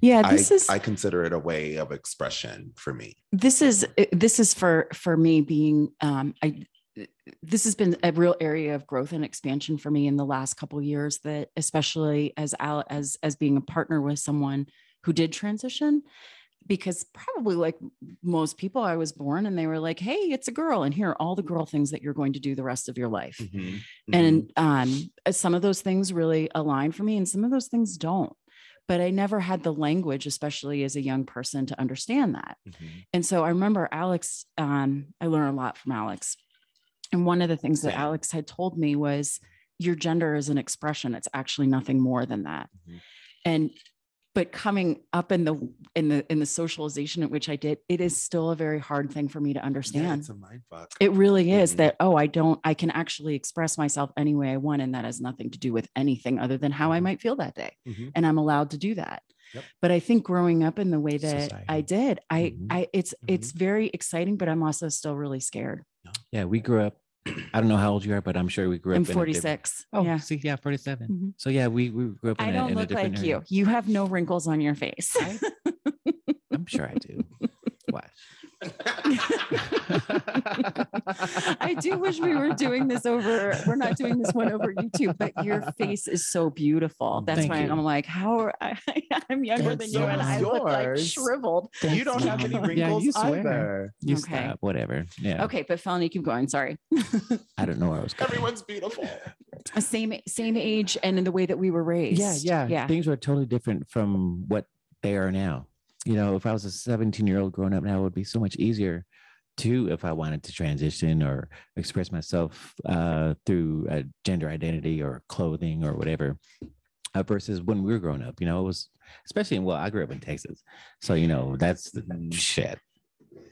Yeah, I, this is I consider it a way of expression for me. This is this is for for me being um i this has been a real area of growth and expansion for me in the last couple of years that especially as Al, as as being a partner with someone who did transition because probably like most people i was born and they were like hey it's a girl and here are all the girl things that you're going to do the rest of your life Mhm. Mhm. and um, uh, some of those things really align for me and some of those things don't but i never had the language especially as a young person to understand that Mhm. and so I remember Alex, um, I learned a lot from Alex. And one of the things that Alex had told me was your gender is an expression. It's actually nothing more than that. Mhm. And but coming up in the in the in the socialization at which I did, it is still a very hard thing for me to yeah, understand. it's a mind fuck it really is Mhm. that, oh, I don't, I can actually express myself any way I want. And that has nothing to do with anything other than how I Mhm. might feel that day Mhm. and I'm allowed to do that. Yep. But I think growing up in the way that I did, I, Mhm. I, it's, it's very exciting, but I'm also still really scared. Yeah, we grew up. I don't know how old you are, but I'm sure we grew up. I'm in a different- 46. Oh, yeah. see, yeah, 47. Mhm. So yeah, we, we grew up in I a, don't in a look different like area. you. You have no wrinkles on your face. I- I'm sure I do. Watch. I do wish we were doing this over. We're not doing this one over YouTube, but your face is so beautiful. That's Thank why you. I'm like, how are I? I'm younger It's than you, and so I look like yours. shriveled. you don't have any wrinkles Yeah, wrinkles you swear. either You Okay. stop, whatever. Yeah. Okay, but Felony, keep going. Sorry. I don't know where I was going. everyone's beautiful same same age and in the way that we were raised. Yeah, yeah, yeah. Things were totally different from what they are now. You know, if I was a 17 year old growing up now, it would be so much easier to if I wanted to transition or express myself uh, through a gender identity or clothing or whatever. Uh, versus when we were growing up, you know, it was especially in well, I grew up in Texas, so you know that's the Mhm. shit.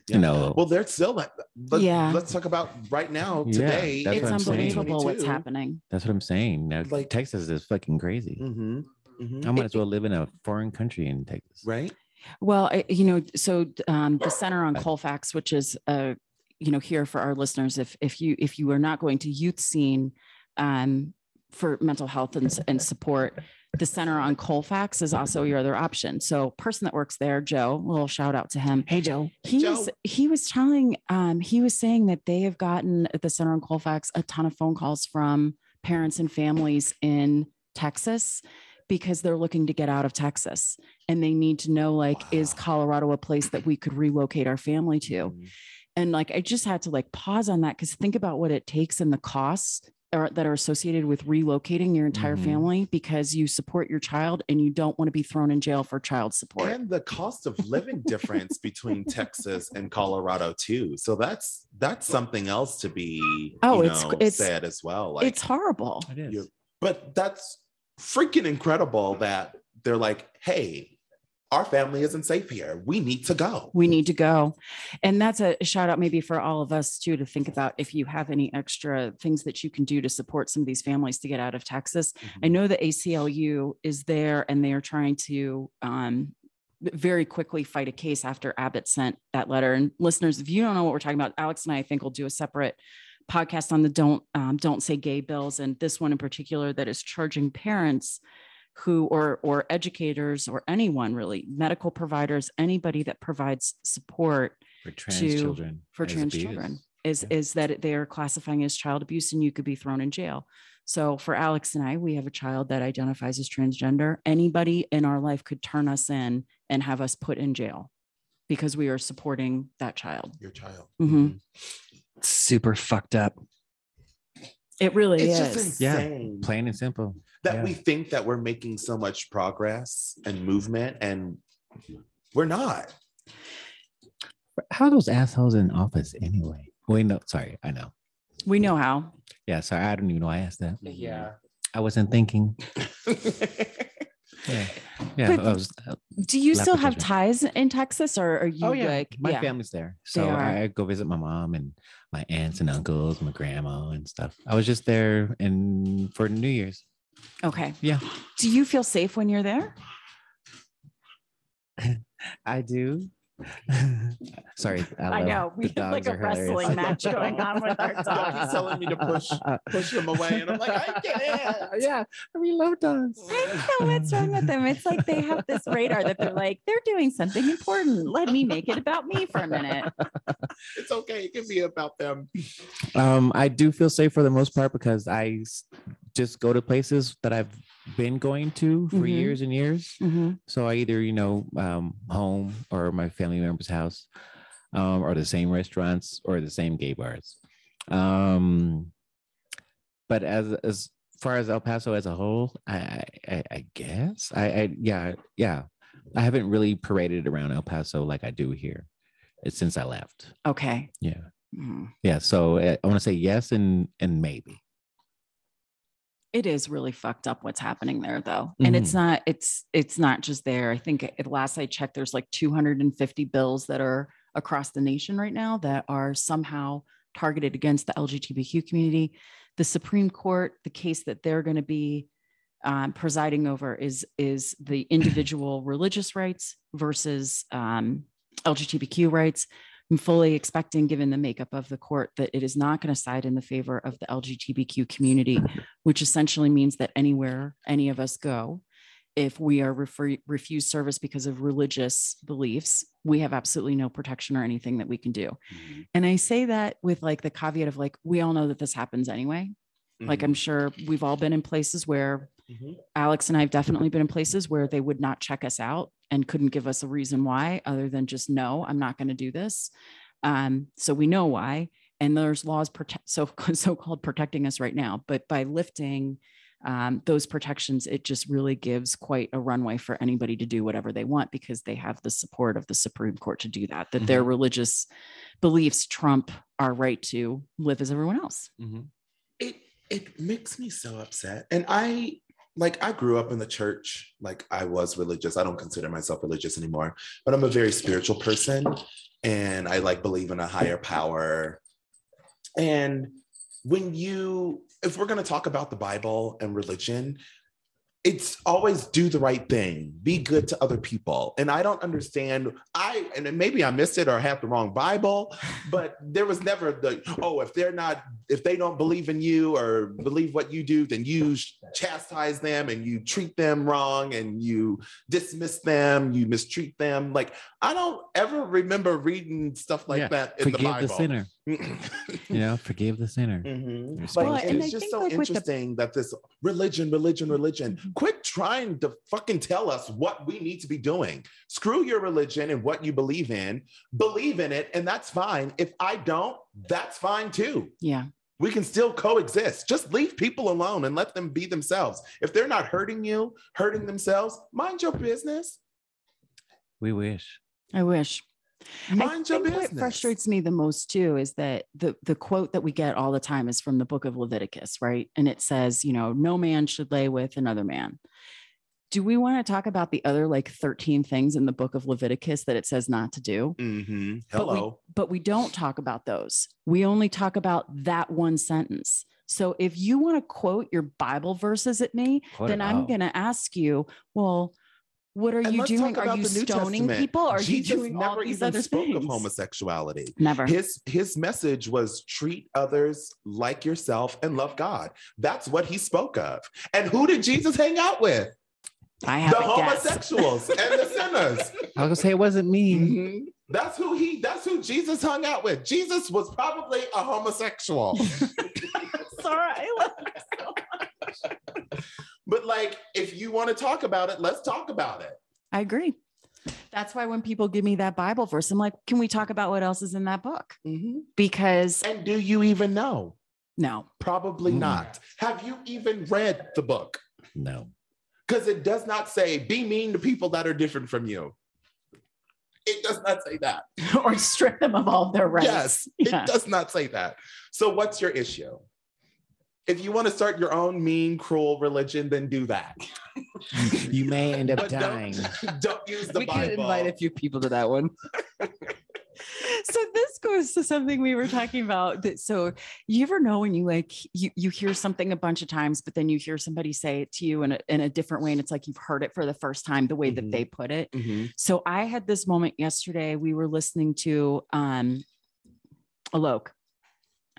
Yeah. You know, well they're still like let, Yeah. let's talk about right now Yeah, today that's it's what I'm saying. unbelievable what's happening. that's what I'm saying. Now, like- Texas is fucking crazy. Mhm. Mhm. I might as well live in a foreign country in Texas. right Well, I, you know, so um, the Center on Colfax, which is uh, you know, here for our listeners, if if you if you are not going to YouthSeen um, for mental health and, and support, the Center on Colfax is also your other option. So, person that works there, Joe, a little shout out to him. Hey, Joe. He Joe. was he was telling um, he was saying that they have gotten at the Center on Colfax a ton of phone calls from parents and families in Texas because they're looking to get out of Texas and they need to know like is Colorado a place that we could relocate our family to Mhm. and like I just had to like pause on that cuz think about what it takes and the costs are, that are associated with relocating your entire Mhm. family because you support your child and you don't want to be thrown in jail for child support. and the cost of living difference between Texas and Colorado too. So that's that's something else to be Oh, you it's- know, it's- said as well. Like, it's horrible. It is. but that's freaking incredible that they're like, hey, our family isn't safe here. We need to go. we need to go and that's a shout out maybe for all of us too to think about if you have any extra things that you can do to support some of these families to get out of texas i know the aclu is there and they are trying to um, very quickly fight a case after abbott sent that letter and listeners if you don't know what we're talking about alex and i, I think will do a separate podcast on the don't um, don't say gay bills and this one in particular that is charging parents who or or educators or anyone really medical providers anybody that provides support for trans to- children for trans abused. children is Yeah. is that they are classifying as child abuse and you could be thrown in jail so for alex and i we have a child that identifies as transgender anybody in our life could turn us in and have us put in jail because we are supporting that child Your child. Mhm. Super fucked up. it really It's is just Yeah. Plain and simple. that yeah. we think that we're making so much progress and movement, and we're not. How are those assholes in office anyway? Wait, no, sorry, I know. we know how Yeah, sorry, I don't even know why I asked that. Yeah. I wasn't thinking. Yeah, yeah. But- was, uh, Do you still have ties in Texas or are you oh yeah, like my yeah. family's there, so. I, I go visit my mom and my aunts and uncles, my grandma and stuff. I was just there and for New Year's. Okay. Yeah. Do you feel safe when you're there? I do. Sorry, I, I know. We have like a are hilarious. wrestling match going on with our Doug dogs. is telling me to push push them away, and I'm like, I can't. yeah, we love dogs. I don't know what's wrong with them. It's like they have this radar that they're like, they're doing something important. Let me make it about me for a minute. It's okay. It can be about them. Um, I do feel safe for the most part because I just go to places that I've been going to for Mhm. years and years. Mhm. So I either, you know, um, home or my family member's house, um, or the same restaurants or the same gay bars. Um, but as as far as El Paso as a whole, I I, I- guess I, I yeah yeah I haven't really paraded around El Paso like I do here. It's since I left. Okay. Yeah. Mhm. Yeah. So uh, I want to say yes and and maybe. It is really fucked up what's happening there though. And it's not it's it's not just there. I think at last I checked there's like 250 bills that are across the nation right now that are somehow targeted against the LGBTQ community. The Supreme Court, the case that they're going to be um, presiding over is is the individual religious rights versus um, LGBTQ rights. I'm fully expecting, given the makeup of the court, that it is not going to side in the favor of the LGBTQ community, which essentially means that anywhere any of us go, if we are refer- refused service because of religious beliefs, we have absolutely no protection or anything that we can do. Mm-hmm. And I say that with like the caveat of like, we all know that this happens anyway. Like, mm-hmm. I'm sure we've all been in places where Mhm. Alex and I have definitely been in places where they would not check us out and couldn't give us a reason why, other than just no, I'm not going to do this. Um, so we know why, and there's laws protect so so called protecting us right now. But by lifting um, those protections, it just really gives quite a runway for anybody to do whatever they want because they have the support of the Supreme Court to do that. That their religious beliefs trump our right to live as everyone else. it it makes me so upset and i like i grew up in the church. Like i was religious. I don't consider myself religious anymore but i'm a very spiritual person and i like believe in a higher power. And when you if we're going to talk about the bible and religion it's always do the right thing be good to other people. And i don't understand i and maybe i missed it or have the wrong bible but there was never the oh if they're not if they don't believe in you or believe what you do then you chastise them and you treat them wrong and you dismiss them you mistreat them. Like i don't ever remember reading stuff like Yeah, that in the Forgive bible the sinner. You know, forgive the sinner. Mhm. Respect Like, Well, and it's just think, so like, with the- interesting that this religion, religion, religion. Mhm. Quit trying to fucking tell us what we need to be doing. Screw your religion and what you believe in. Believe in it, and that's fine. If I don't, that's fine too. Yeah. We can still coexist. Just leave people alone and let them be themselves. If they're not hurting you, hurting themselves, mind your business. We wish. I wish. Mind I your think business. what frustrates me the most too is that the the quote that we get all the time is from the book of Leviticus, right? And it says, you know, no man should lay with another man. Do we want to talk about the other like 13 things in the book of Leviticus that it says not to do? Mhm. But we- Hello. But we don't talk about those. We only talk about that one sentence. So if you want to quote your Bible verses at me, then I'm going to ask you, well, what are And you doing? Are you stoning Testament. people? Are Jesus you doing all never these even other spoke things? of homosexuality. Never. His his message was treat others like yourself and love God. That's what he spoke of. And who did Jesus hang out with? I have The guess. homosexuals and the sinners. I was gonna say it wasn't me. Mhm. That's who he that's who Jesus hung out with. Jesus was probably a homosexual. Sorry, I love you so much. but like if you want to talk about it, let's talk about it. I agree. That's why when people give me that Bible verse, I'm like, can we talk about what else is in that book? Because And do you even know? no, Probably Mm. not. Have you even read the book? No. because it does not say be mean to people that are different from you. It does not say that. or strip them of all their rights. Yes, Yeah. it does not say that. So, what's your issue? If you want to start your own mean, cruel religion, then do that. you may end up But don't- dying. Don't use the we Bible. could invite a few people to that one. so this goes to something we were talking about that so you ever know when you like you you hear something a bunch of times but then you hear somebody say it to you in a, in a different way and it's like you've heard it for the first time the way Mhm. that they put it Mhm. so i had this moment yesterday we were listening to um alok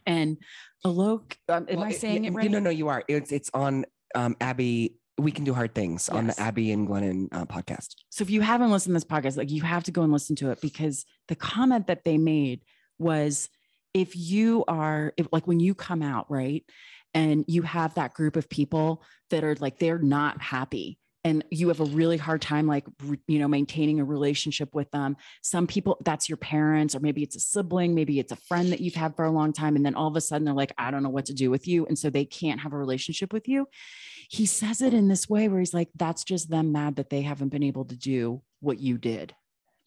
and alok um, am Well, i it- saying y- it right No, no, you are. It's it's on um Abby. We can do hard things on the Abby and Glennon uh, podcast. So if you haven't listened to this podcast, like you have to go and listen to it because the comment that they made was if you are if, like when you come out, right? And you have that group of people that are like they're not happy and you have a really hard time like you know maintaining a relationship with them some people that's your parents or maybe it's a sibling maybe it's a friend that you've had for a long time and then all of a sudden they're like i don't know what to do with you and so they can't have a relationship with you he says it in this way where he's like that's just them mad that they haven't been able to do what you did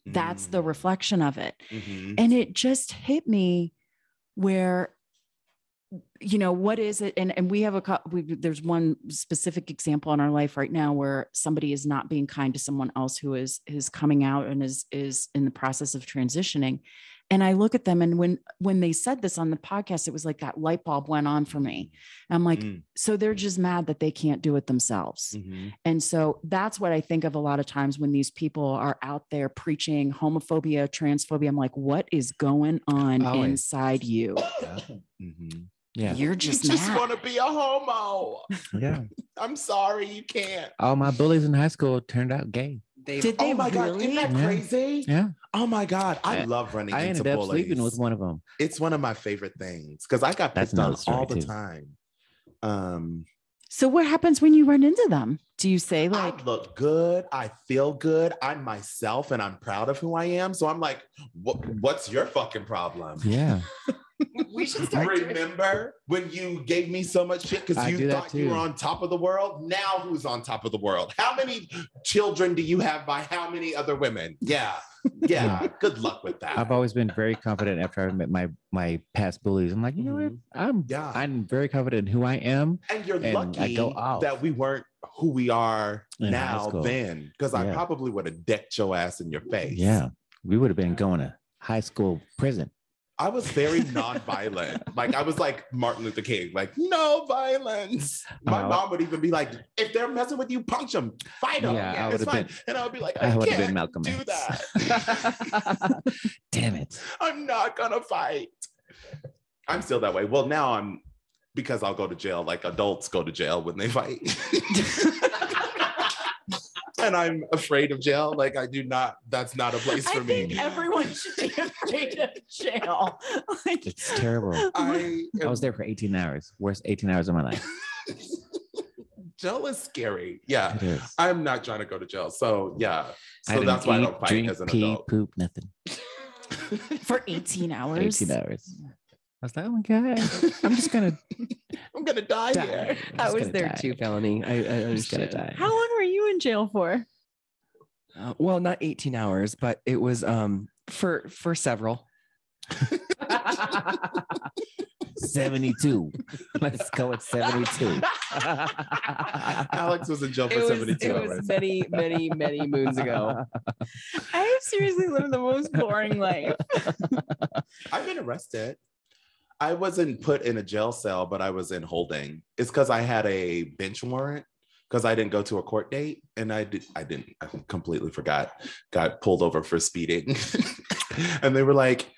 that's the Mm. reflection of it Mhm. and it just hit me where you know what is it and and we have a we, there's one specific example in our life right now where somebody is not being kind to someone else who is is coming out and is is in the process of transitioning and i look at them and when when they said this on the podcast it was like that light bulb went on for me i'm like Mm. so they're just mad that they can't do it themselves Mhm. and so that's what I think of a lot of times when these people are out there preaching homophobia, transphobia. I'm like, what is going on Always. inside you? Mhm. Yeah. You're You just, just mad. want to be a homo. Yeah. I'm sorry, you can't. All my bullies in high school turned out gay. They Did they oh my god, isn't that Yeah. crazy? Yeah. Oh my god, I, I- love running I into ended up bullies. sleeping with one of them. It's one of my favorite things because I got That's picked on all the too. time. Um, so what happens when you run into them? Do you say like, I look good. I feel good. I'm myself, and I'm proud of who I am. So I'm like, "What's your fucking problem?" Yeah. we should start. doing- Remember when you gave me so much shit because you thought you were on top of the world? Now who's on top of the world? How many children do you have by how many other women? Yeah. Yeah. Good luck with that. I've always been very confident after I met my my past bullies. I'm like, you know what? Mhm. I'm Yeah. I'm very confident in who I am. and you're and I lucky go off. that we weren't who we are In now then, because I probably would have decked your ass in your face. Yeah. We would have been going to high school prison. I was very non-violent. like I was like Martin Luther King, like no violence. My Oh. mom would even be like, if they're messing with you, punch them, fight them. Yeah, I it's would've fine. been- and I would be like, I I, would have can't been Malcolm do X. that. Damn it. I'm not gonna fight. I'm still that way. Well, now I'm because I'll go to jail. Like adults go to jail when they fight. and I'm afraid of jail. Like I do not. That's not a place I for me. think everyone should be afraid of jail. Like, It's terrible. I, I was there for 18 hours. Worst 18 hours of my life. jail is scary. Yeah. It is. I'm not trying to go to jail. So yeah. So didn't that's why I eat, don't fight drink, as an pee, adult. poop, nothing. for 18 hours. 18 hours. I was like, oh my God. I'm just gonna I'm gonna die, die. here. I'm I just was there die. too, Felony. I, I I'm just gonna die. How long were you in jail for? Uh, well, not 18 hours, but it was um for for several. 72. Let's go with 72. Alex was in jail for It was, 72 it hours. was many, many, many moons ago. I have seriously lived the most boring life. I've been arrested. I wasn't put in a jail cell, but I was in holding. It's because I had a bench warrant because I didn't go to a court date, and I did. I didn't. I completely forgot. Got pulled over for speeding, and they were like,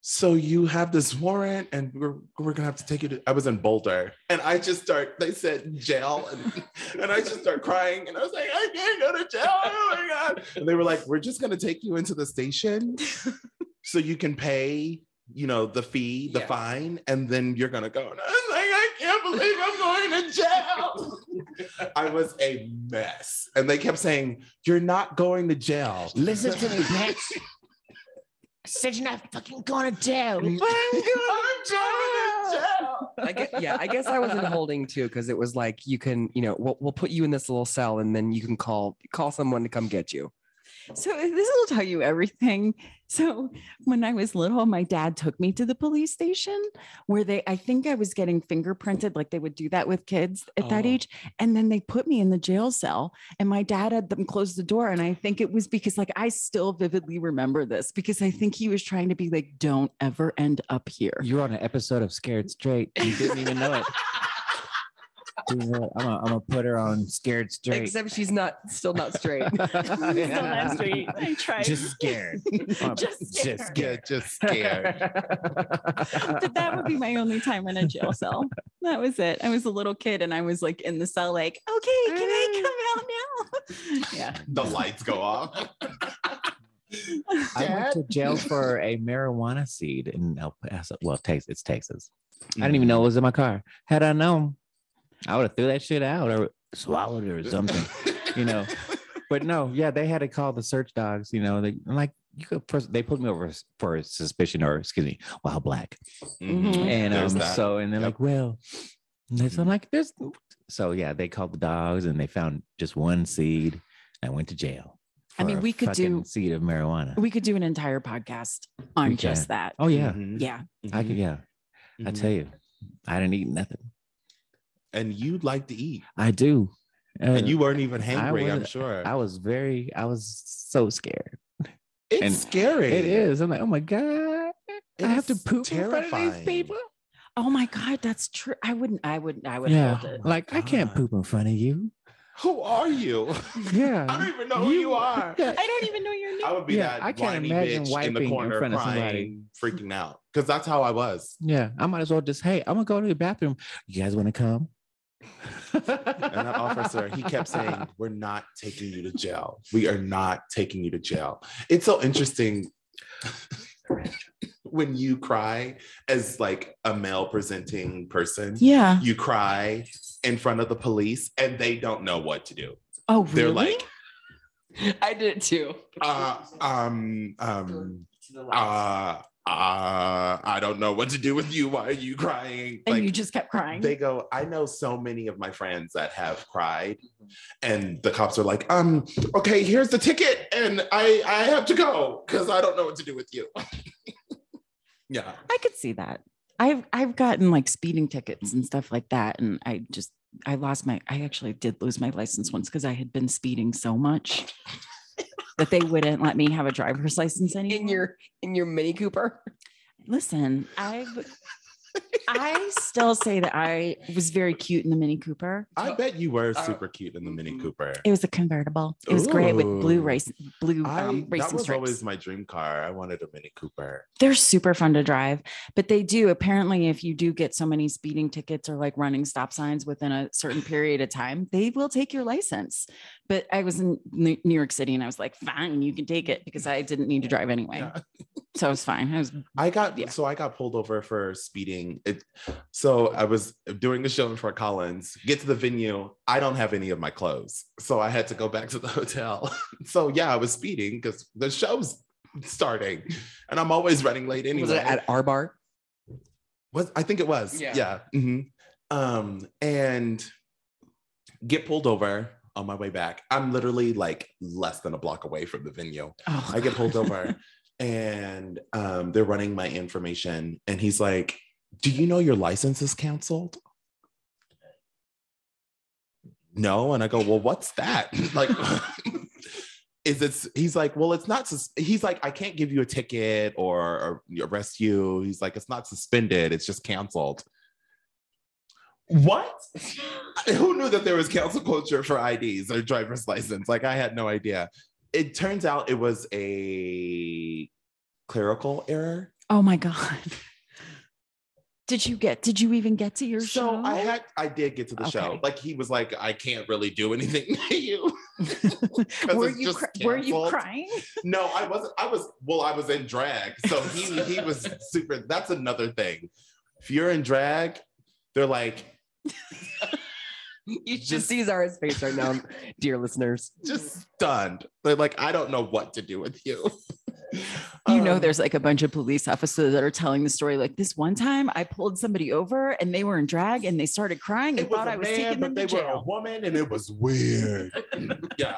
"So you have this warrant, and we're we're gonna have to take you to." I was in Boulder, and I just start. They said jail, and, and I just start crying, and I was like, "I can't go to jail! Oh my god!" And they were like, "We're just gonna take you into the station, so you can pay." You know, the fee, the Yeah. fine, and then you're gonna go. And I was like, I can't believe I'm going to jail. I was a mess. And they kept saying, You're not going to jail. Listen to me, bitch. I Said you're not fucking going to jail. I'm going to jail. I guess, yeah, I guess I was in holding too because it was like you can, you know, we'll, we'll put you in this little cell and then you can call call someone to come get you. So uh, this will tell you everything. So when I was little, my dad took me to the police station where they, I think I was getting fingerprinted, like they would do that with kids at that Oh. age. And then they put me in the jail cell and my dad had them close the door. And I think it was because like I still vividly remember this because I think he was trying to be like, don't ever end up here. You're on an episode of Scared Straight. You didn't even know it. Dude, I'm gonna, I'm gonna put her on Scared Straight. Except she's not still not straight. Yeah. I tried. Just scared. I'm Just just scared. Yeah, just scared. but that would be my only time in a jail cell. That was it. I was a little kid and I was like in the cell, like, okay, can I come out now? yeah. the lights go off. I went to jail for a marijuana seed in El Paso. Well, Texas. It's Texas. I didn't even know it was in my car. Had I known, I would have threw that shit out or swallowed it or something, you know. But no, yeah, they had to call the search dogs. You know, they I'm like you could. First, they put me over for suspicion or excuse me, while black. Mhm. And um, so and they're Yep. like, well, and so I'm like, there's. So yeah, they called the dogs and they found just one seed. I went to jail. I mean, we could do- seed of marijuana. We could do an entire podcast on just that. oh yeah, Mhm. Yeah. I could. Mhm. Yeah, I Mhm. tell you, I didn't eat nothing. And you'd like to eat, I do. Uh, and you weren't even hangry. I'm sure. I was very, I was so scared. it's and scary. It is. I'm like, oh my God. It I have to is poop in front of these people. Oh my God, that's true. I wouldn't, I wouldn't, I would Yeah. hold it. Like, I can't poop in front of you. Who are you? Yeah. I don't even know who you are. Yeah. I don't even know your name. I would be Yeah, that I can't whiny imagine bitch in wiping the in front of crying, freaking out. Because that's how I was. Yeah. I might as well just, hey, I'm going to go to the bathroom. You guys want to come? And that officer, he kept saying, We're not taking you to jail. We are not taking you to jail. It's so interesting when you cry as like a male presenting person. Yeah. You cry in front of the police and they don't know what to do. Oh, really? They're like, I did it too. uh, um, um, uh, uh, I don't know what to do with you. Why are you crying? and Like, you just kept crying. they go, I know so many of my friends that have cried, and the cops are like, um, okay, here's the ticket, and I I have to go because I don't know what to do with you. yeah. I could see that. I've I've gotten like speeding tickets and stuff like that, and I just I lost my I actually did lose my license once because I had been speeding so much that they wouldn't let me have a driver's license anymore. In your in your Mini Cooper. listen, I've I still say that I was very cute in the Mini Cooper. I bet you were Uh, super cute in the Mini Cooper. It was a convertible. It was great with blue Ooh. race blue I, um, that was stripes. always my dream car. I wanted a Mini Cooper. they're super fun to drive but they do apparently if you do get so many speeding tickets or like running stop signs within a certain period of time they will take your license but i was in new New york city and i was like fine you can take it because i didn't need to drive anyway Yeah. so it was fine i was I got Yeah. so I got pulled over for speeding. It so I was doing the show in Fort Collins. Get to the venue. I don't have any of my clothes, so I had to go back to the hotel. so yeah, I was speeding because the show's starting, and I'm always running late anyway. Was it at our bar? Was I think it was. Yeah. Yeah. mhm. Um, and get pulled over on my way back. I'm literally like less than a block away from the venue. oh, I get pulled over and um, they're running my information. And he's like, Do you know your license is canceled? No. And I go, Well, what's that? like, is it, he's like, Well, it's not, sus-. he's like, I can't give you a ticket or, or arrest you. He's like, It's not suspended, it's just canceled. What? Who knew that there was cancel culture for IDs or driver's license? Like, I had no idea it turns out it was a clerical error. oh my god did you get did you even get to your So show I had I did get to the show. Like he was like, I can't really do anything to you. were you cry- were you crying No, I wasn't. I was well, I was in drag. So he he was super. That's another thing. If you're in drag, they're like, You should Just- see Zarah's face right now, dear listeners. just stunned. They're like, I don't know what to do with you. you know Um, there's like a bunch of police officers that are telling the story like this one time i pulled somebody over and they were in drag and they started crying and it was thought a i was man, taking them but to they were a woman, and it was weird. yeah.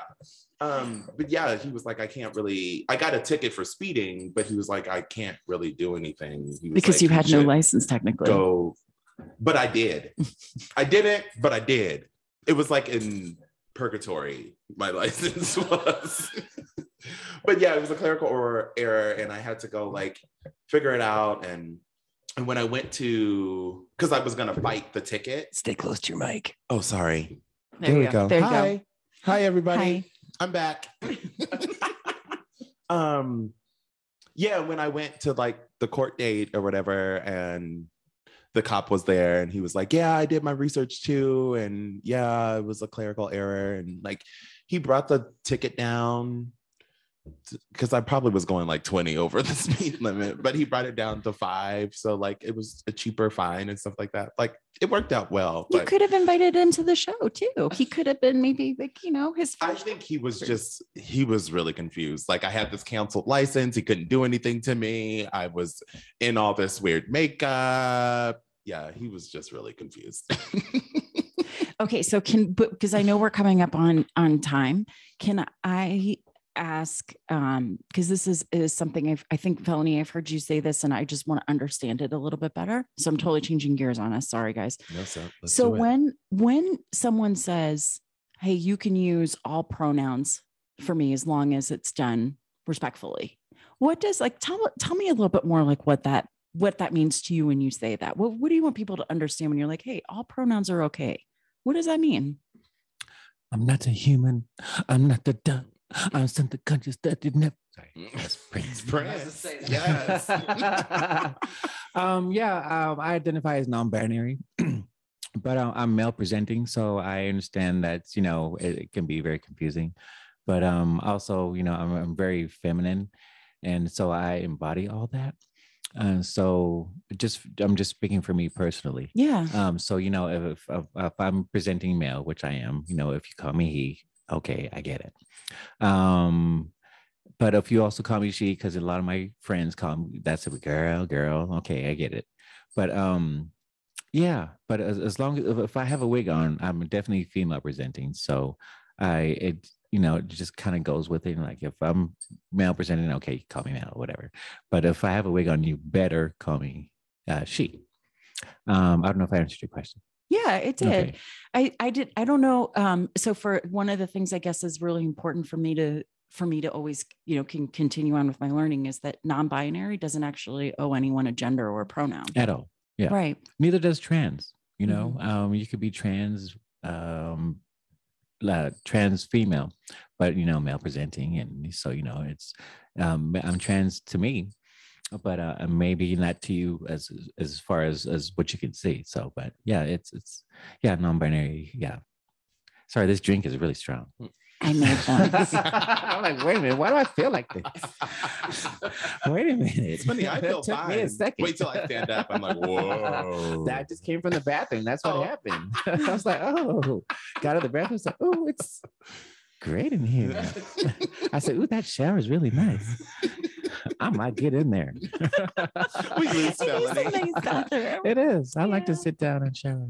Um, but yeah, he was like, I can't really. I got a ticket for speeding, but he was like, I can't really do anything. He was because like, you "You had no license technically. Go, but I did. I didn't, but I did. It was like in purgatory. My license was. but yeah, it was a clerical or error, and I had to go like figure it out. And and when I went to, because I was gonna fight the ticket. Stay close to your mic. Oh, sorry. There you go. There Hi. go. Hi, everybody. Hi. I'm back. um, yeah, when I went to like the court date or whatever, and the cop was there, and he was like, "Yeah, I did my research too, and yeah, it was a clerical error," and like he brought the ticket down because I probably was going like 20 over the speed limit, but he brought it down to five, so like it was a cheaper fine and stuff like that. Like it worked out well. You could have invited him to the show too. He could have been maybe like, you know, his I think he was just he was really confused. Like I had this canceled license, he couldn't do anything to me. I was in all this weird makeup. Yeah, he was just really confused. Okay, so can because I know we're coming up on on time, can I ask um because this is is something I've, I think felony I've heard you say this and I just want to understand it a little bit better. So I'm totally changing gears on us. Sorry guys. no, so so when when someone says, "Hey, you can use all pronouns for me as long as it's done respectfully," what does like tell tell me a little bit more like what that what that means to you when you say that. What what do you want people to understand when you're like, "Hey, all pronouns are okay"? What does that mean? I'm not a human. I'm not the duck. I'm something conscious that did never. Sorry, that's Prince. Prince. Yes. um, yeah, um, I identify as non-binary, but uh, I'm male presenting, so I understand that you know it, it can be very confusing. But um, also, you know, I'm, I'm very feminine, and so I embody all that. And so, just I'm just speaking for me personally. Yeah. Um, so you know, if, if if I'm presenting male, which I am, you know, if you call me he, okay, I get it. Um, but if you also call me she, because a lot of my friends call me that's a girl, girl, okay, I get it. But um, yeah, but as, as long as if, I have a wig on, I'm definitely female presenting. So I it you know it just kind of goes with it. Like if I'm male presenting, okay, call me male, whatever. But if I have a wig on, you better call me uh, she. Um, I don't know if I answered your question. Yeah, it did. Okay. I I did I don't know um so for one of the things I guess is really important for me to for me to always you know can continue on with my learning is that non-binary doesn't actually owe anyone a gender or a pronoun. At all. Yeah. Right. neither does trans you know Mm-hmm. um you could be trans um uh, trans female but you know male presenting and so you know it's um i'm trans to me but uh maybe not to you as as far as as what you can see so but yeah it's it's yeah non-binary yeah sorry this drink is really strong I made them. i'm like wait a minute why do i feel like this wait a minute It's funny, I feel It took fine. me a second Wait till I stand up. I'm like, whoa. that just came from the bathroom. That's what Oh. happened. I was like, oh, got out of the bathroom. I was like, oh, it's great in here. I said, ooh, that shower is really nice. I might get in there. we lose It is a Melanie. nice it is. I like to sit down and shower.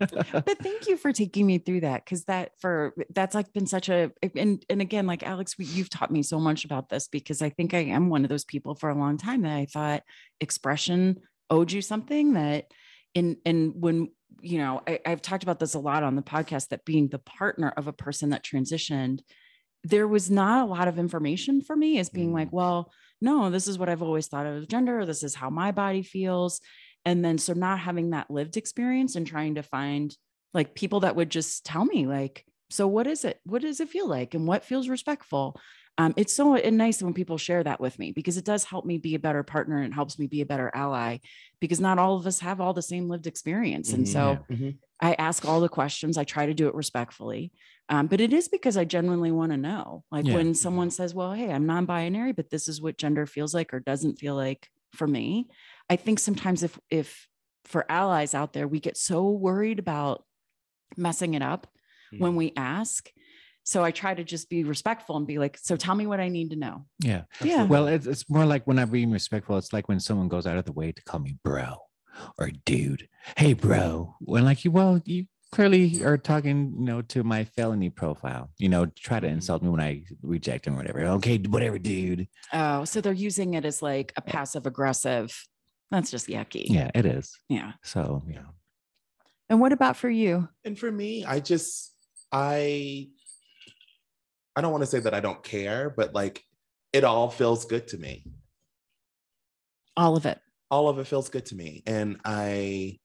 but thank you for taking me through that because that for that's like been such a and and again like alex we, you've taught me so much about this because i think i am one of those people for a long time that i thought expression owed you something that in and when you know I, i've talked about this a lot on the podcast that being the partner of a person that transitioned there was not a lot of information for me as being like mm. well no this is what i've always thought of as gender. This is how my body feels. And then so not having that lived experience and trying to find like people that would just tell me like so what is it? What does it feel like? And what feels respectful um, it's so nice when people share that with me because it does help me be a better partner and it helps me be a better ally because not all of us have all the same lived experience and Mhm. so. Mhm. I ask all the questions. I try to do it respectfully. Um, but it is because I genuinely want to know. Like Yeah. when someone says, well, hey, I'm non binary, but this is what gender feels like or doesn't feel like for me. I think sometimes if, if for allies out there, we get so worried about messing it up when we ask. So I try to just be respectful and be like, so tell me what I need to know. Yeah. Yeah. Well, it's, it's more like when I'm being respectful, it's like when someone goes out of the way to call me bro or dude. Hey, bro. When like you, well, you clearly are talking, you know, to my felony profile. You know, try to Mhm. insult me when I reject him or whatever. Okay, whatever, dude. Oh, so they're using it as like a passive aggressive. That's just yucky. Yeah, it is. Yeah. So yeah. And what about for you? And for me, I just I I don't want to say that I don't care, but like it all feels good to me. All of it. All of it feels good to me. And I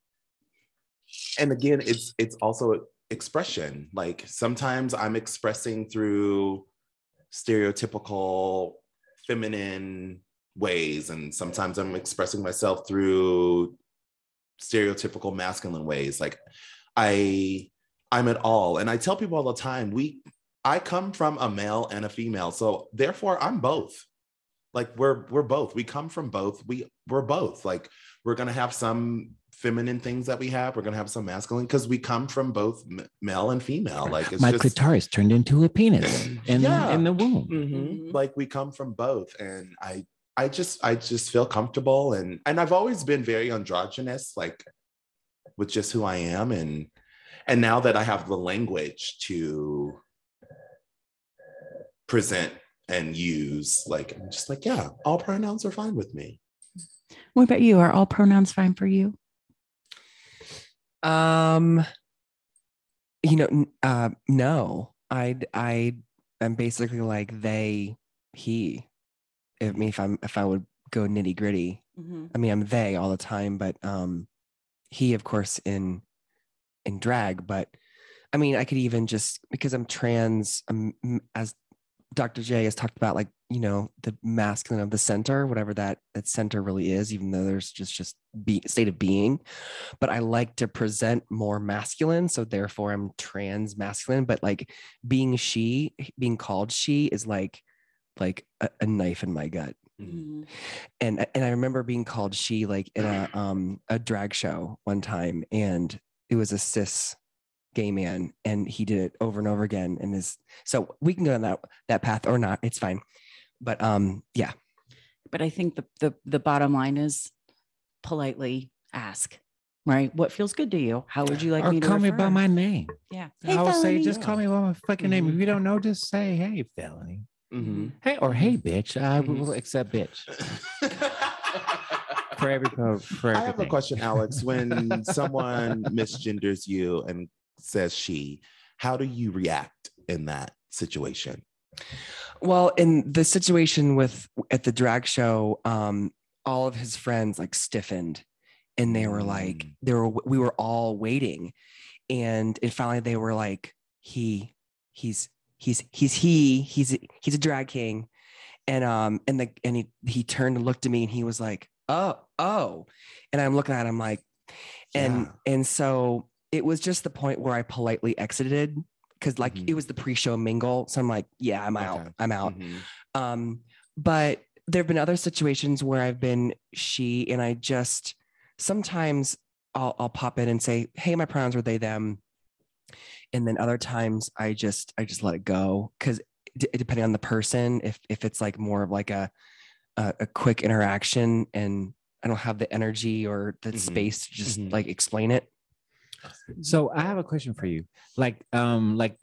and again, it's it's also expression. Like sometimes I'm expressing through stereotypical feminine ways and sometimes I'm expressing myself through stereotypical masculine ways. Like I I'm at all. And I tell people all the time, we I come from a male and a female. So therefore I'm both. Like we're we're both. We come from both. We we're both. Like we're gonna have some feminine things that we have. We're gonna have some masculine because we come from both m- male and female. Like it's my just clitoris turned into a penis in, Yeah. in the womb. Mhm. Mhm. like we come from both and i i just i just feel comfortable and and i've always been very androgynous like with just who i am and and now that i have the language to present and use like i'm just like yeah all pronouns are fine with me What about you? Are all pronouns fine for you? Um, you know, uh, no, I, I, am basically like they, he. I mean, if I'm, if I would go nitty gritty, I mean, I'm they all the time, but um, he, of course, in, in drag. But I mean, I could even just because I'm trans, um, m- as Dr. J has talked about, like you know, the masculine of the center, whatever that that center really is, even though there's just just be state of being. But I like to present more masculine, so therefore I'm trans masculine. But like being she, being called she, is like like a, a knife in my gut and and I remember being called she like in a um a drag show one time and it was a cis gay man and he did it over and over again and is so we can go on that that path or not it's fine but um yeah But I think the the the bottom line is politely ask, right? What feels good to you? How would you like or me to call me by my name. yeah. I will say, just call me by my fucking name. Mhm. If you don't know, just say, hey, felony. Mhm. Hey, or hey, bitch. I Mhm. will accept bitch for every for, for I have a question, Alex. When someone misgenders you and says she, how do you react in that situation? well in the situation with at the drag show um all of his friends like stiffened and they were like Mm. they were we were all waiting and and finally they were like he he's he's he's he he's he's a drag king and um and the and he he turned and looked at me and he was like oh oh and i'm looking at him like and and so it was just the point where i politely exited because like Mhm. it was the pre-show mingle so i'm like yeah i'm out Okay. i'm out Mhm. um, but there have been other situations where I've been she, and I just sometimes I'll I'll pop in and say, "Hey, my pronouns are they them," and then other times I just I just let it go because d- depending on the person, if if it's like more of like a a, a quick interaction and I don't have the energy or the Mhm. space to just Mhm. like explain it. So I have a question for you. Like, um, like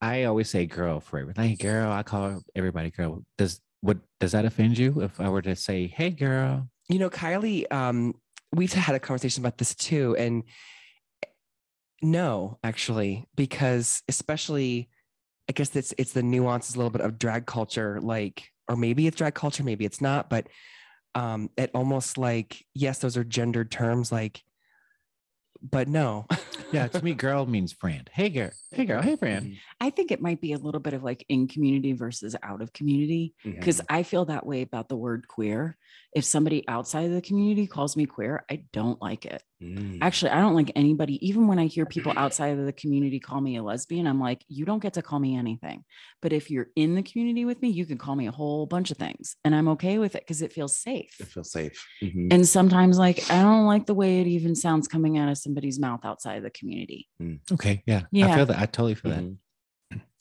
I always say girl for everything. Hey, girl, I call everybody girl. Does what does that offend you if I were to say, hey, girl? you know kylie um we've had a conversation about this too and no actually because especially i guess it's it's the nuances a little bit of drag culture like or maybe it's drag culture maybe it's not but um it almost like yes those are gendered terms like but no Yeah, to me, girl means friend. Hey, girl. Hey, girl. Hey, friend. Mm-hmm. I think it might be a little bit of like in community versus out of community because I feel that way about the word queer. If somebody outside of the community calls me queer, I don't like it. Mm. Actually, I don't like anybody, even when I hear people outside of the community call me a lesbian, I'm like, you don't get to call me anything. But if you're in the community with me, you can call me a whole bunch of things. And I'm okay with it because it feels safe. It feels safe. Mhm. And sometimes, like, I don't like the way it even sounds coming out of somebody's mouth outside of the community. Okay. Yeah. I Yeah. feel that. I totally feel Mhm.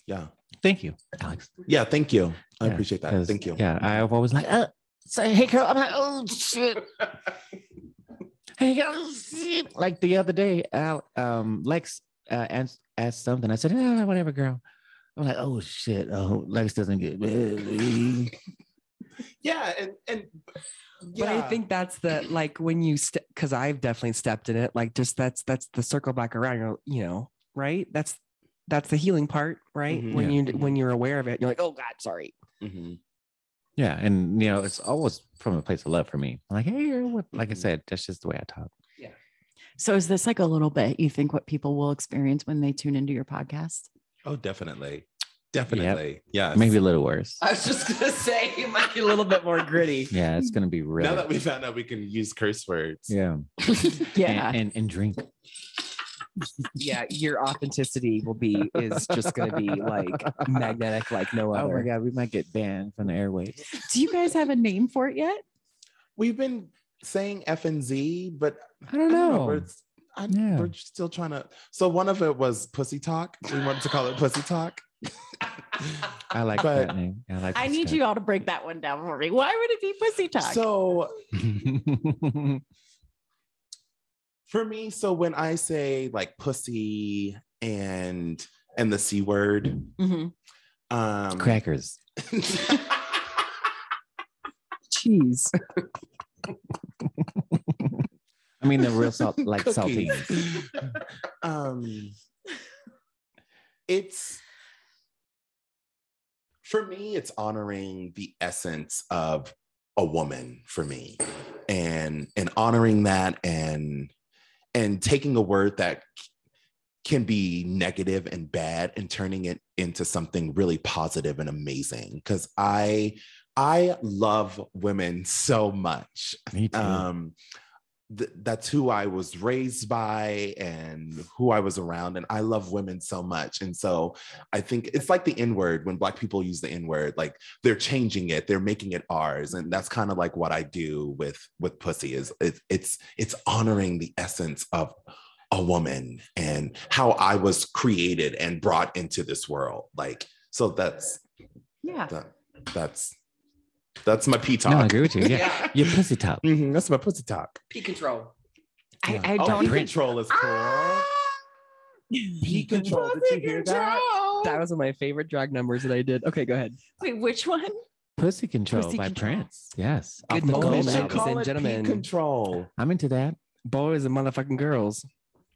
Yeah. Thank you, Alex. Yeah. Thank you. I Yeah, appreciate that. Thank you. Yeah. I've always like, uh, say, hey, girl. I'm like, oh, shit. Hey, girl. shit." Like the other day, Al, um, Lex uh, asked, asked something. I said, "Yeah, whatever, girl." I'm like, "Oh shit! Oh, Lex doesn't get." Yeah, and and yeah. But I think that's the like when you step because I've definitely stepped in it. Like just that's that's the circle back around. You're you know right. That's that's the healing part, right? Mhm. When Yeah. you when you're aware of it, you're like, oh God, sorry. Mhm. Yeah, and you know, it's always from a place of love for me. I'm like, hey, what? Like I Mhm. said, that's just the way I talk. Yeah. So is this like a little bit you think what people will experience when they tune into your podcast? Oh, definitely, definitely. Yeah, Maybe a little worse. I was just gonna say it might be a little bit more gritty. Yeah, it's gonna be real. Now that we found out we can use curse words. yeah, Yeah. and, and and drink. Yeah, your authenticity will be is just gonna be like magnetic, like no other. Oh my god, we might get banned from the airwaves. Do you guys have a name for it yet? We've been saying F and Z, but I don't know. We're, I, Yeah. we're still trying to. So one of it was pussy talk. We wanted to call it pussy talk. I like But- that name. I like. I need you all to break that one down for me. Why would it be pussy talk? So you. for me, so when I say like pussy and and the c word, Mhm. um, Crackers. Cheese. I mean, the real salt, like Cookies. saltines. um it's for me it's honoring the essence of a woman for me and and honoring that and and taking a word that can be negative and bad and turning it into something really positive and amazing because i i love women so much Me too. um th- that's who i was raised by and who i was around and i love women so much and so i think it's like the n word when black people use the n word like they're changing it they're making it ours and that's kind of like what i do with with pussy is it, it's it's honoring the essence of a woman and how i was created and brought into this world like so that's yeah. that, that's that's my p no, I agree with you. Yeah, Yeah. your pussy top. Mhm, that's my pussy talk P control. I, I Oh, don't P think control is cool. P control. Did you hear that? That was one of my favorite drag numbers that I did. Okay, go ahead. Wait, which one? Pussy control Pussy by Control. Prince. Yes. Good Off the moment, Gold ladies and gentlemen. P control. I'm into that. Boys and motherfucking girls.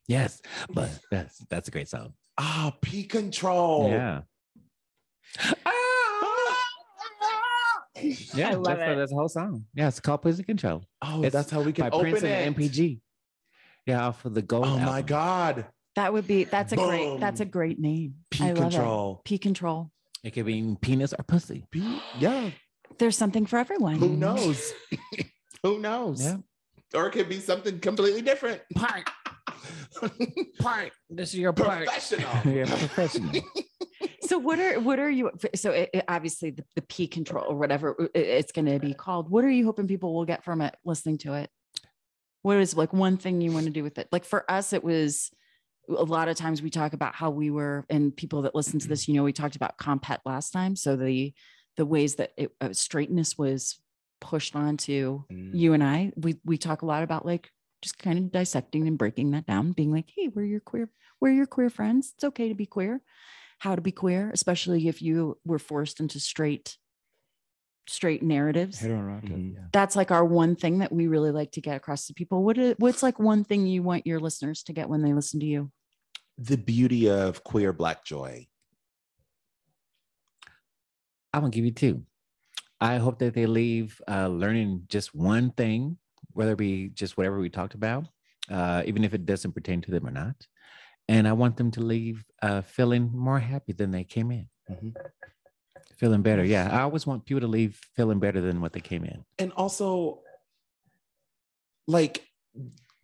Yes, but that's that's a great song. Ah, P control. Yeah, yeah. I love that's, it. That's a whole song. Yeah, it's called Pussy Control Oh, It's that's how we by can open Prince it. and NPG. Yeah, off of the Gold. Oh my. God. That would be that's a great that's a great name. P I love control. it. P control. It could be penis or pussy. P, yeah. There's something for everyone. Who knows? Who knows? Yeah. Or it could be something completely different. Part. Part. This is your part. Professional. yeah, professional. So what are what are you so it, it- obviously the, the P control or whatever it- it's going to be called. What are you hoping people will get from it listening to it? What is like one thing you want to do with it? Like for us it was a lot of times we talk about how we were and people that listen to this you know we talked about compet last time so the the ways that it, uh, straightness was pushed onto Mm. you and I, we we talk a lot about like just kind of dissecting and breaking that down, being like, hey, we're your queer, we're your queer friends. It's okay to be queer. How to be queer, especially if you were forced into straight, straight narratives. Mhm. That's like our one thing that we really like to get across to people. What is, what's like one thing you want your listeners to get when they listen to you? The beauty of queer black joy. I'm gonna give you two. I hope that they leave uh, learning just one thing, whether it be just whatever we talked about, uh, even if it doesn't pertain to them or not. And I want them to leave uh, feeling more happy than they came in, Mhm. feeling better. Yeah, I always want people to leave feeling better than what they came in. and also like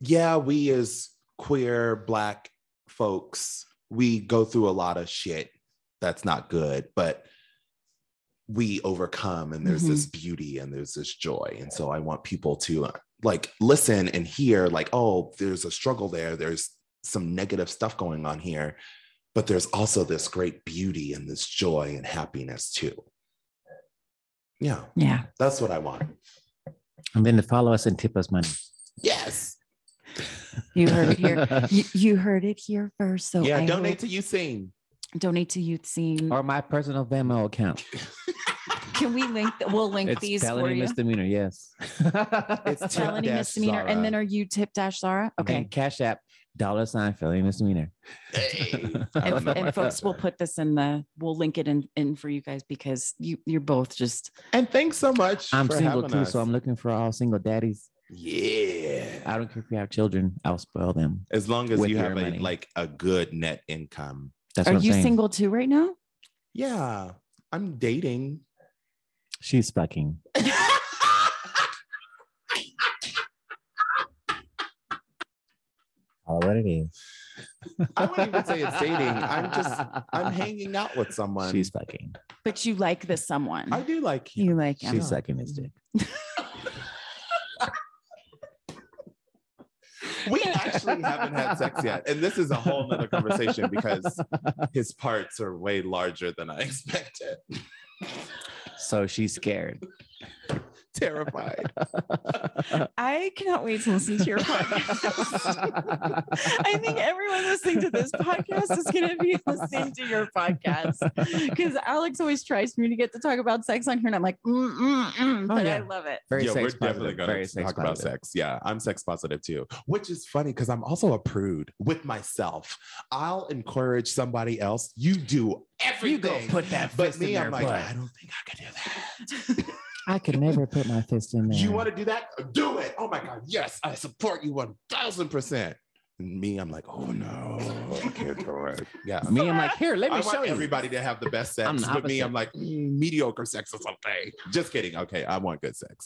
yeah we as queer black folks we go through a lot of shit that's not good but we overcome and there's this beauty and there's this joy and so i want people to uh, like listen and hear like oh there's a struggle there there's some negative stuff going on here but there's also this great beauty and this joy and happiness too yeah Yeah. that's what i want And then to follow us and tip us money. Yes. You heard it here. you, you heard it here first. So yeah, I donate hope- to YouthSeen. donate to YouthSeen. or my personal Venmo account. Can we link? th- We'll link It's these for felony you. misdemeanor. Yes. It's Felony misdemeanor, Zarah. and then are you tip dash Zarah? Okay. And Cash App dollar sign felony misdemeanor. Hey. and, and folks will put this in the we'll link it in, in for you guys because you you're both just And thanks so much. I'm for single too, us. so I'm looking for all single daddies. yeah. I don't care if you have children. I'll spoil them. As long as you have a, money. like a good net income. That's are what you saying. single too right now Yeah, I'm dating. She's fucking. Call it what it is. I wouldn't even say it's dating. I'm just I'm hanging out with someone. She's fucking. but you like this someone I do like him. you like him She's sucking his dick. We actually haven't had sex yet. And this is a whole nother conversation because his parts are way larger than I expected. So she's scared. Terrified. I cannot wait to listen to your podcast. I think everyone listening to this podcast is going to be listening to your podcast because Alex always tries for me to get to talk about sex on here, and I'm like, mm, mm, mm, but I yeah. love it. Very yeah, sex we're positive, definitely going very to sex talk about sex. Yeah, I'm sex positive too, which is funny because I'm also a prude with myself. I'll encourage somebody else. You do everything. You go put that but fist in me, their I'm like, butt. I don't think I could do that. I could never put my fist in there. you want to do that? Do it. Oh my God. Yes, I support you 1000%. And me, I'm like, oh no, I can't do it. Yeah. Me, I'm like, here, let I me show want you. everybody to have the best sex, I'm the but me, opposite. I'm like mm, mediocre sex is okay. Just kidding. Okay, I want good sex.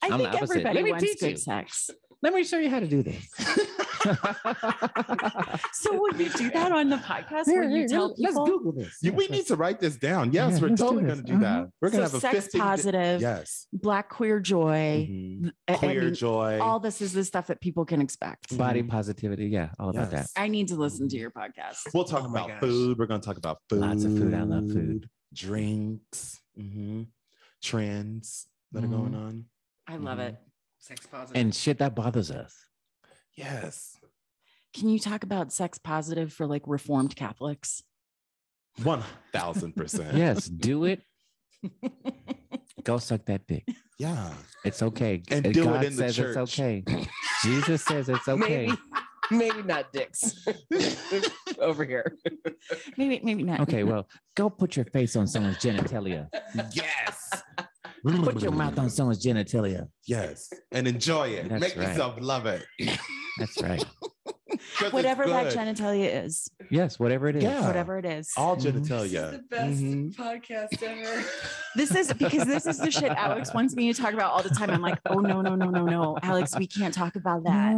I I'm the think opposite. everybody Let me wants teach good you. sex. Let me show you how to do this. So would we do that on the podcast where you tell let's people? Google this. You- we need to write this down. Yes, Yeah, we're let's do totally this. going to do that. Uh-huh. We're going to So have a sex 50 positive, Yes. black queer joy. Mhm. I- I Queer mean, joy. All this is the stuff that people can expect. Body positivity. Yeah, all about Yes. I need to listen to your podcast. We'll talk Oh about food. We're going to talk about food. Lots of food. I love food. Drinks. mm-hmm. Trends that are going on. I love Mhm. it. Sex positive. And shit that bothers us. Yes. Can you talk about sex positive for like reformed Catholics? 1000%. Yes, do it. Go suck that dick. Yeah. It's okay. And Uh, do it God in the says church. it's okay. Jesus says it's okay. Maybe, maybe not dicks over here. maybe, maybe not. Okay, well, go put your face on someone's genitalia. Yes. Put your mouth on someone's genitalia. Yes. And enjoy it. That's Make right. yourself love it. That's right. Whatever that genitalia is, Yes, whatever it is. Yeah. whatever it is. All Mhm. genitalia. best Mhm. podcast ever. This is because this is the shit Alex wants me to talk about all the time. I'm like, oh no, no, no, no, no, Alex, we can't talk about that.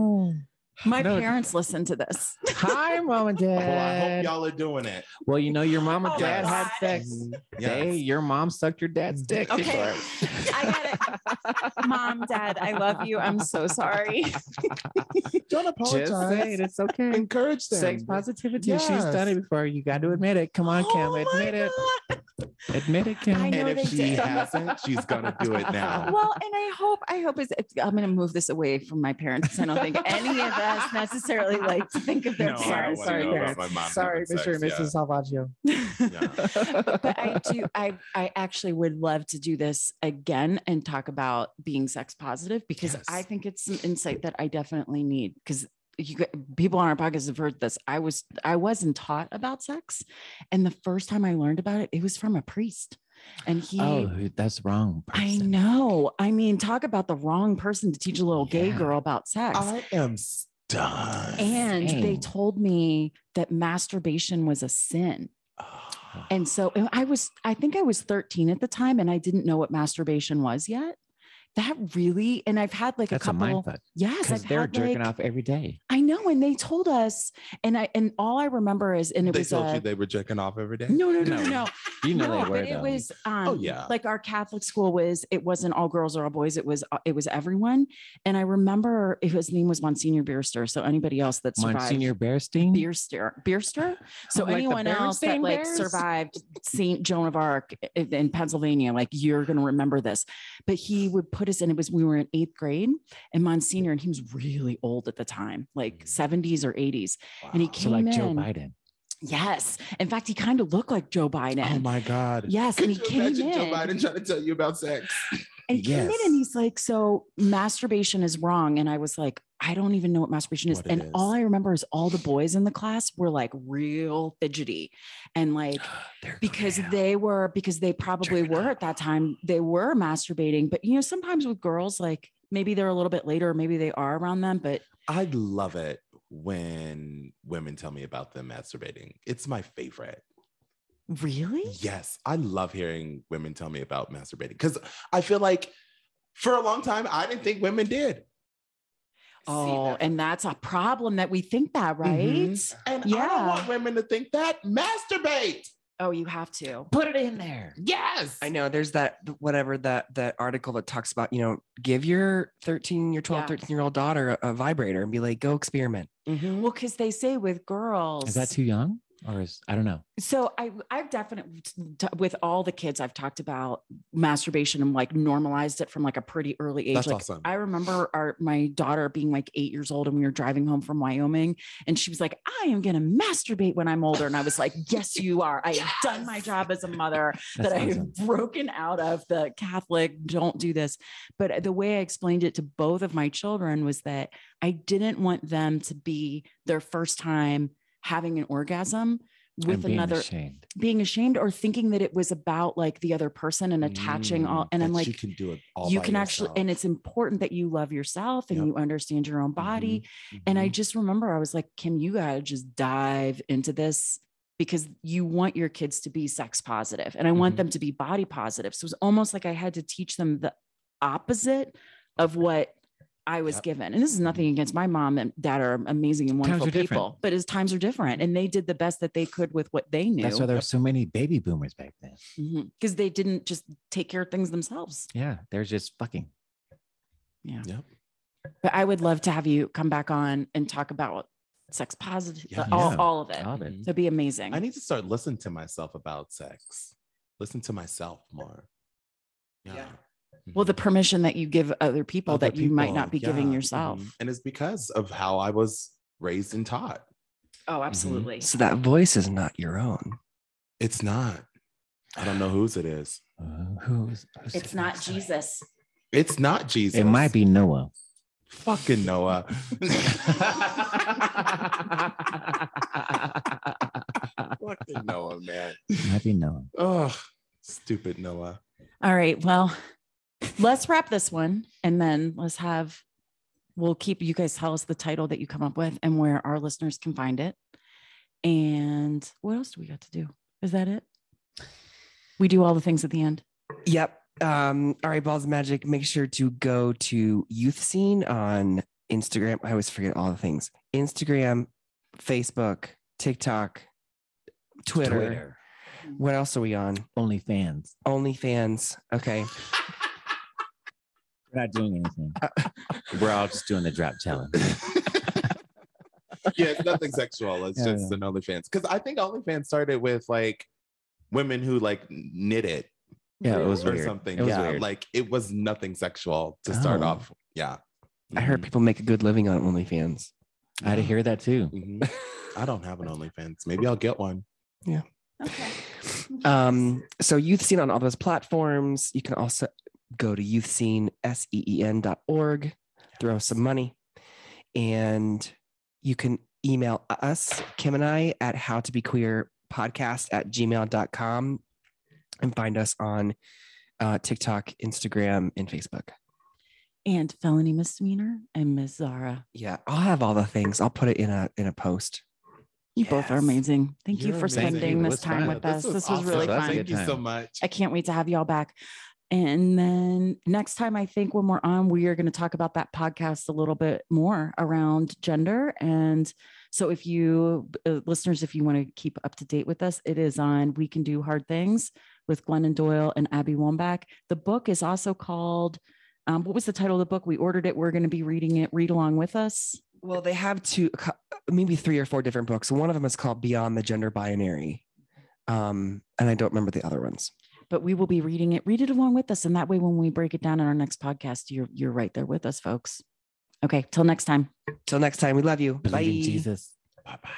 My No. parents listen to this. Hi, mom and dad. Well, I hope y'all are doing it. Well, you know your mom and Oh my dad had God. sex. Mhm. Hey, your mom sucked your dad's dick. Okay. before. I get it. Mom, dad, I love you. I'm so sorry. Don't apologize. Just saying, it's okay. Encourage them. Sex positivity. She's done it before. You got to admit it. Come on, Kim. Oh my admit it. God. Admit it, Kim. And if she did. hasn't, she's gonna do it now. Well, and I hope, I hope is I'm going to move this away from my parents. 'cause I don't think any of us necessarily like to think of their No, I parents. don't wanna know about my mom Sorry, having Mr. and sex, yeah. Mrs. Salvaggio. Yeah. but I do I I actually would love to do this again and talk about being sex positive because Yes. I think it's some insight that I definitely need because you g- people on our podcast have heard this. I was I wasn't taught about sex, and the first time I learned about it, it was from a priest, and he. Oh, that's wrong. I know. I mean, talk about the wrong person to teach a little gay girl about sex. I am stunned. and they told me that masturbation was a sin. Oh. And so I was, I think I was 13 at the time and I didn't know what masturbation was yet. That really, and I've had like That's a a mind couple. fuck. yes, Because I've they're had jerking like, off every day. I know. And they told us, and I, and all I remember is, and it they was, told uh, you they were jerking off every day. no, no, no, no, No. no. You know no, they were. but it was um Oh, yeah. like our Catholic school was it wasn't all girls or all boys it was uh, it was everyone and I remember if his name was Monsignor Beerster. so anybody else that survived Monsignor Bearstein. Bierster Bierster so Oh, like anyone else that Berenstain like Bears? survived Saint Joan of Arc in Pennsylvania like you're going to remember this but he would put us in. It was we were in eighth grade, and Monsignor, and he was really old at the time, like Mhm. 70s or 80s. And he came So like Joe. Biden. Yes, in fact, he kind of looked like Joe Biden. Oh my God. Yes, Could and he you came imagine Joe. Biden trying to tell you about sex? And he came in and he's like, So masturbation is wrong. And I was like, I don't even know what masturbation is. What and is. all I remember is all the boys in the class were like real fidgety and like, because they were, because they probably were at that time, they were masturbating. But, you know, sometimes with girls, like maybe they're a little bit later, maybe they are around them, but I love it when women tell me about them masturbating. It's my favorite. Really? Yes, I love hearing women tell me about masturbating because I feel like for a long time I didn't think women did. Oh, that's- and that's a problem that we think that, right? Mhm. And I don't want women to think that. Masturbate. Oh, you have to. Put it in there. Yes. I know there's that whatever that that article that talks about, you know, give your 13, your 12, Yeah. 13 year old daughter a, a vibrator and be like, go experiment. Mhm. Well, because they say with girls, Is that too young? Or is I don't know. So I I've definitely with all the kids I've talked about masturbation and like normalized it from like a pretty early age. That's like awesome. I remember our my daughter being like eight years old and we were driving home from Wyoming and she was like, I am gonna masturbate when I'm older. And I was like, Yes, you are. I have done my job as a mother That's that I awesome. have broken out of the Catholic, don't do this. But uh, the way I explained it to both of my children was that I didn't want them to be their first time having an orgasm with being another ashamed. being ashamed or thinking that it was about like the other person and attaching all Mm, and i'm like you can do it all you can actually and it's important that you love yourself and Yep. you understand your own body and i Mhm. just remember i was like kim you gotta just dive into this because you want your kids to be sex positive and i want Mhm. them to be body positive so it was almost like i had to teach them the opposite of what I was Yep. given. And this is nothing against my mom and dad are amazing and wonderful are different. people, but as times are different and they did the best that they could with what they knew That's why there were so many baby boomers back then. Mm-hmm. because they didn't just take care of things themselves. Yeah, they're just fucking. Yeah. Yep. But I would love to have you come back on and talk about sex positive, Yeah. all, Yeah. all of it. All of it. It'd be amazing. I need to start listening to myself about sex. Listen to myself more. Yeah. Yeah. Well, the permission that you give other people Other that you might not people, be giving yeah, yourself. And it's because of how I was raised and taught. Oh, absolutely. So that voice is not your own. It's not. I don't know whose it is. Uh, who's, who's It's not next to me? Jesus. It's not Jesus. It might be Noah. fucking Noah. fucking Noah, man. It might be Noah. Oh, stupid Noah. All right. Well, let's wrap this one and then let's have, we'll keep you guys tell us the title that you come up with and where our listeners can find it. And what else do we got to do? Is that it? We do all the things at the end. Yep. Um, all right, Balls of Magic. Make sure to go to YouthSeen on Instagram. I always forget all the things. Instagram, Facebook, TikTok, Twitter. What else are we on? OnlyFans. OnlyFans. Okay. We're not doing anything. We're all just doing the drop challenge. yeah, it's nothing sexual. It's Yeah, just an OnlyFans. Because I think OnlyFans started with like women who like knit it Yeah, it was or weird. something. It was yeah, weird. like it was nothing sexual to start Oh. off. Yeah. I heard Mhm, people make a good living on OnlyFans. I had to hear that too. mhm. I don't have an OnlyFans. Maybe I'll get one. Yeah. Okay. Um, so YouthSeen on all those platforms. You can also go to youthseen, S-E-E-N dot org, throw some money. And you can email us, Kim and I, at how to be queer podcast at gmail.com and find us on uh, TikTok, Instagram, and Facebook. and felony misdemeanor and Miss Zarah. Yeah, I'll have all the things. I'll put it in a in a post. You both are amazing. Thank you You're for amazing. spending this time fun. with us. This was, awesome. really That's fun. Thank you so much. I can't wait to have y'all back. And then next time, I think when we're on, we are going to talk about that podcast a little bit more around gender. And so, if you uh, listeners, if you want to keep up to date with us, it is on We Can Do Hard Things with Glennon Doyle and Abby Wambach. The book is also called, um, what was the title of the book? We ordered it. We're going to be reading it. Read along with us. Well, they have two, maybe three or four different books. One of them is called Beyond the Gender Binary. Um, and I don't remember the other ones. But we will be reading it. Read it along with us. And that way, when we break it down in our next podcast, you're, you're right there with us, folks. Okay. Till next time. Till next time, we love you. Believe in Bye. Jesus. Bye bye.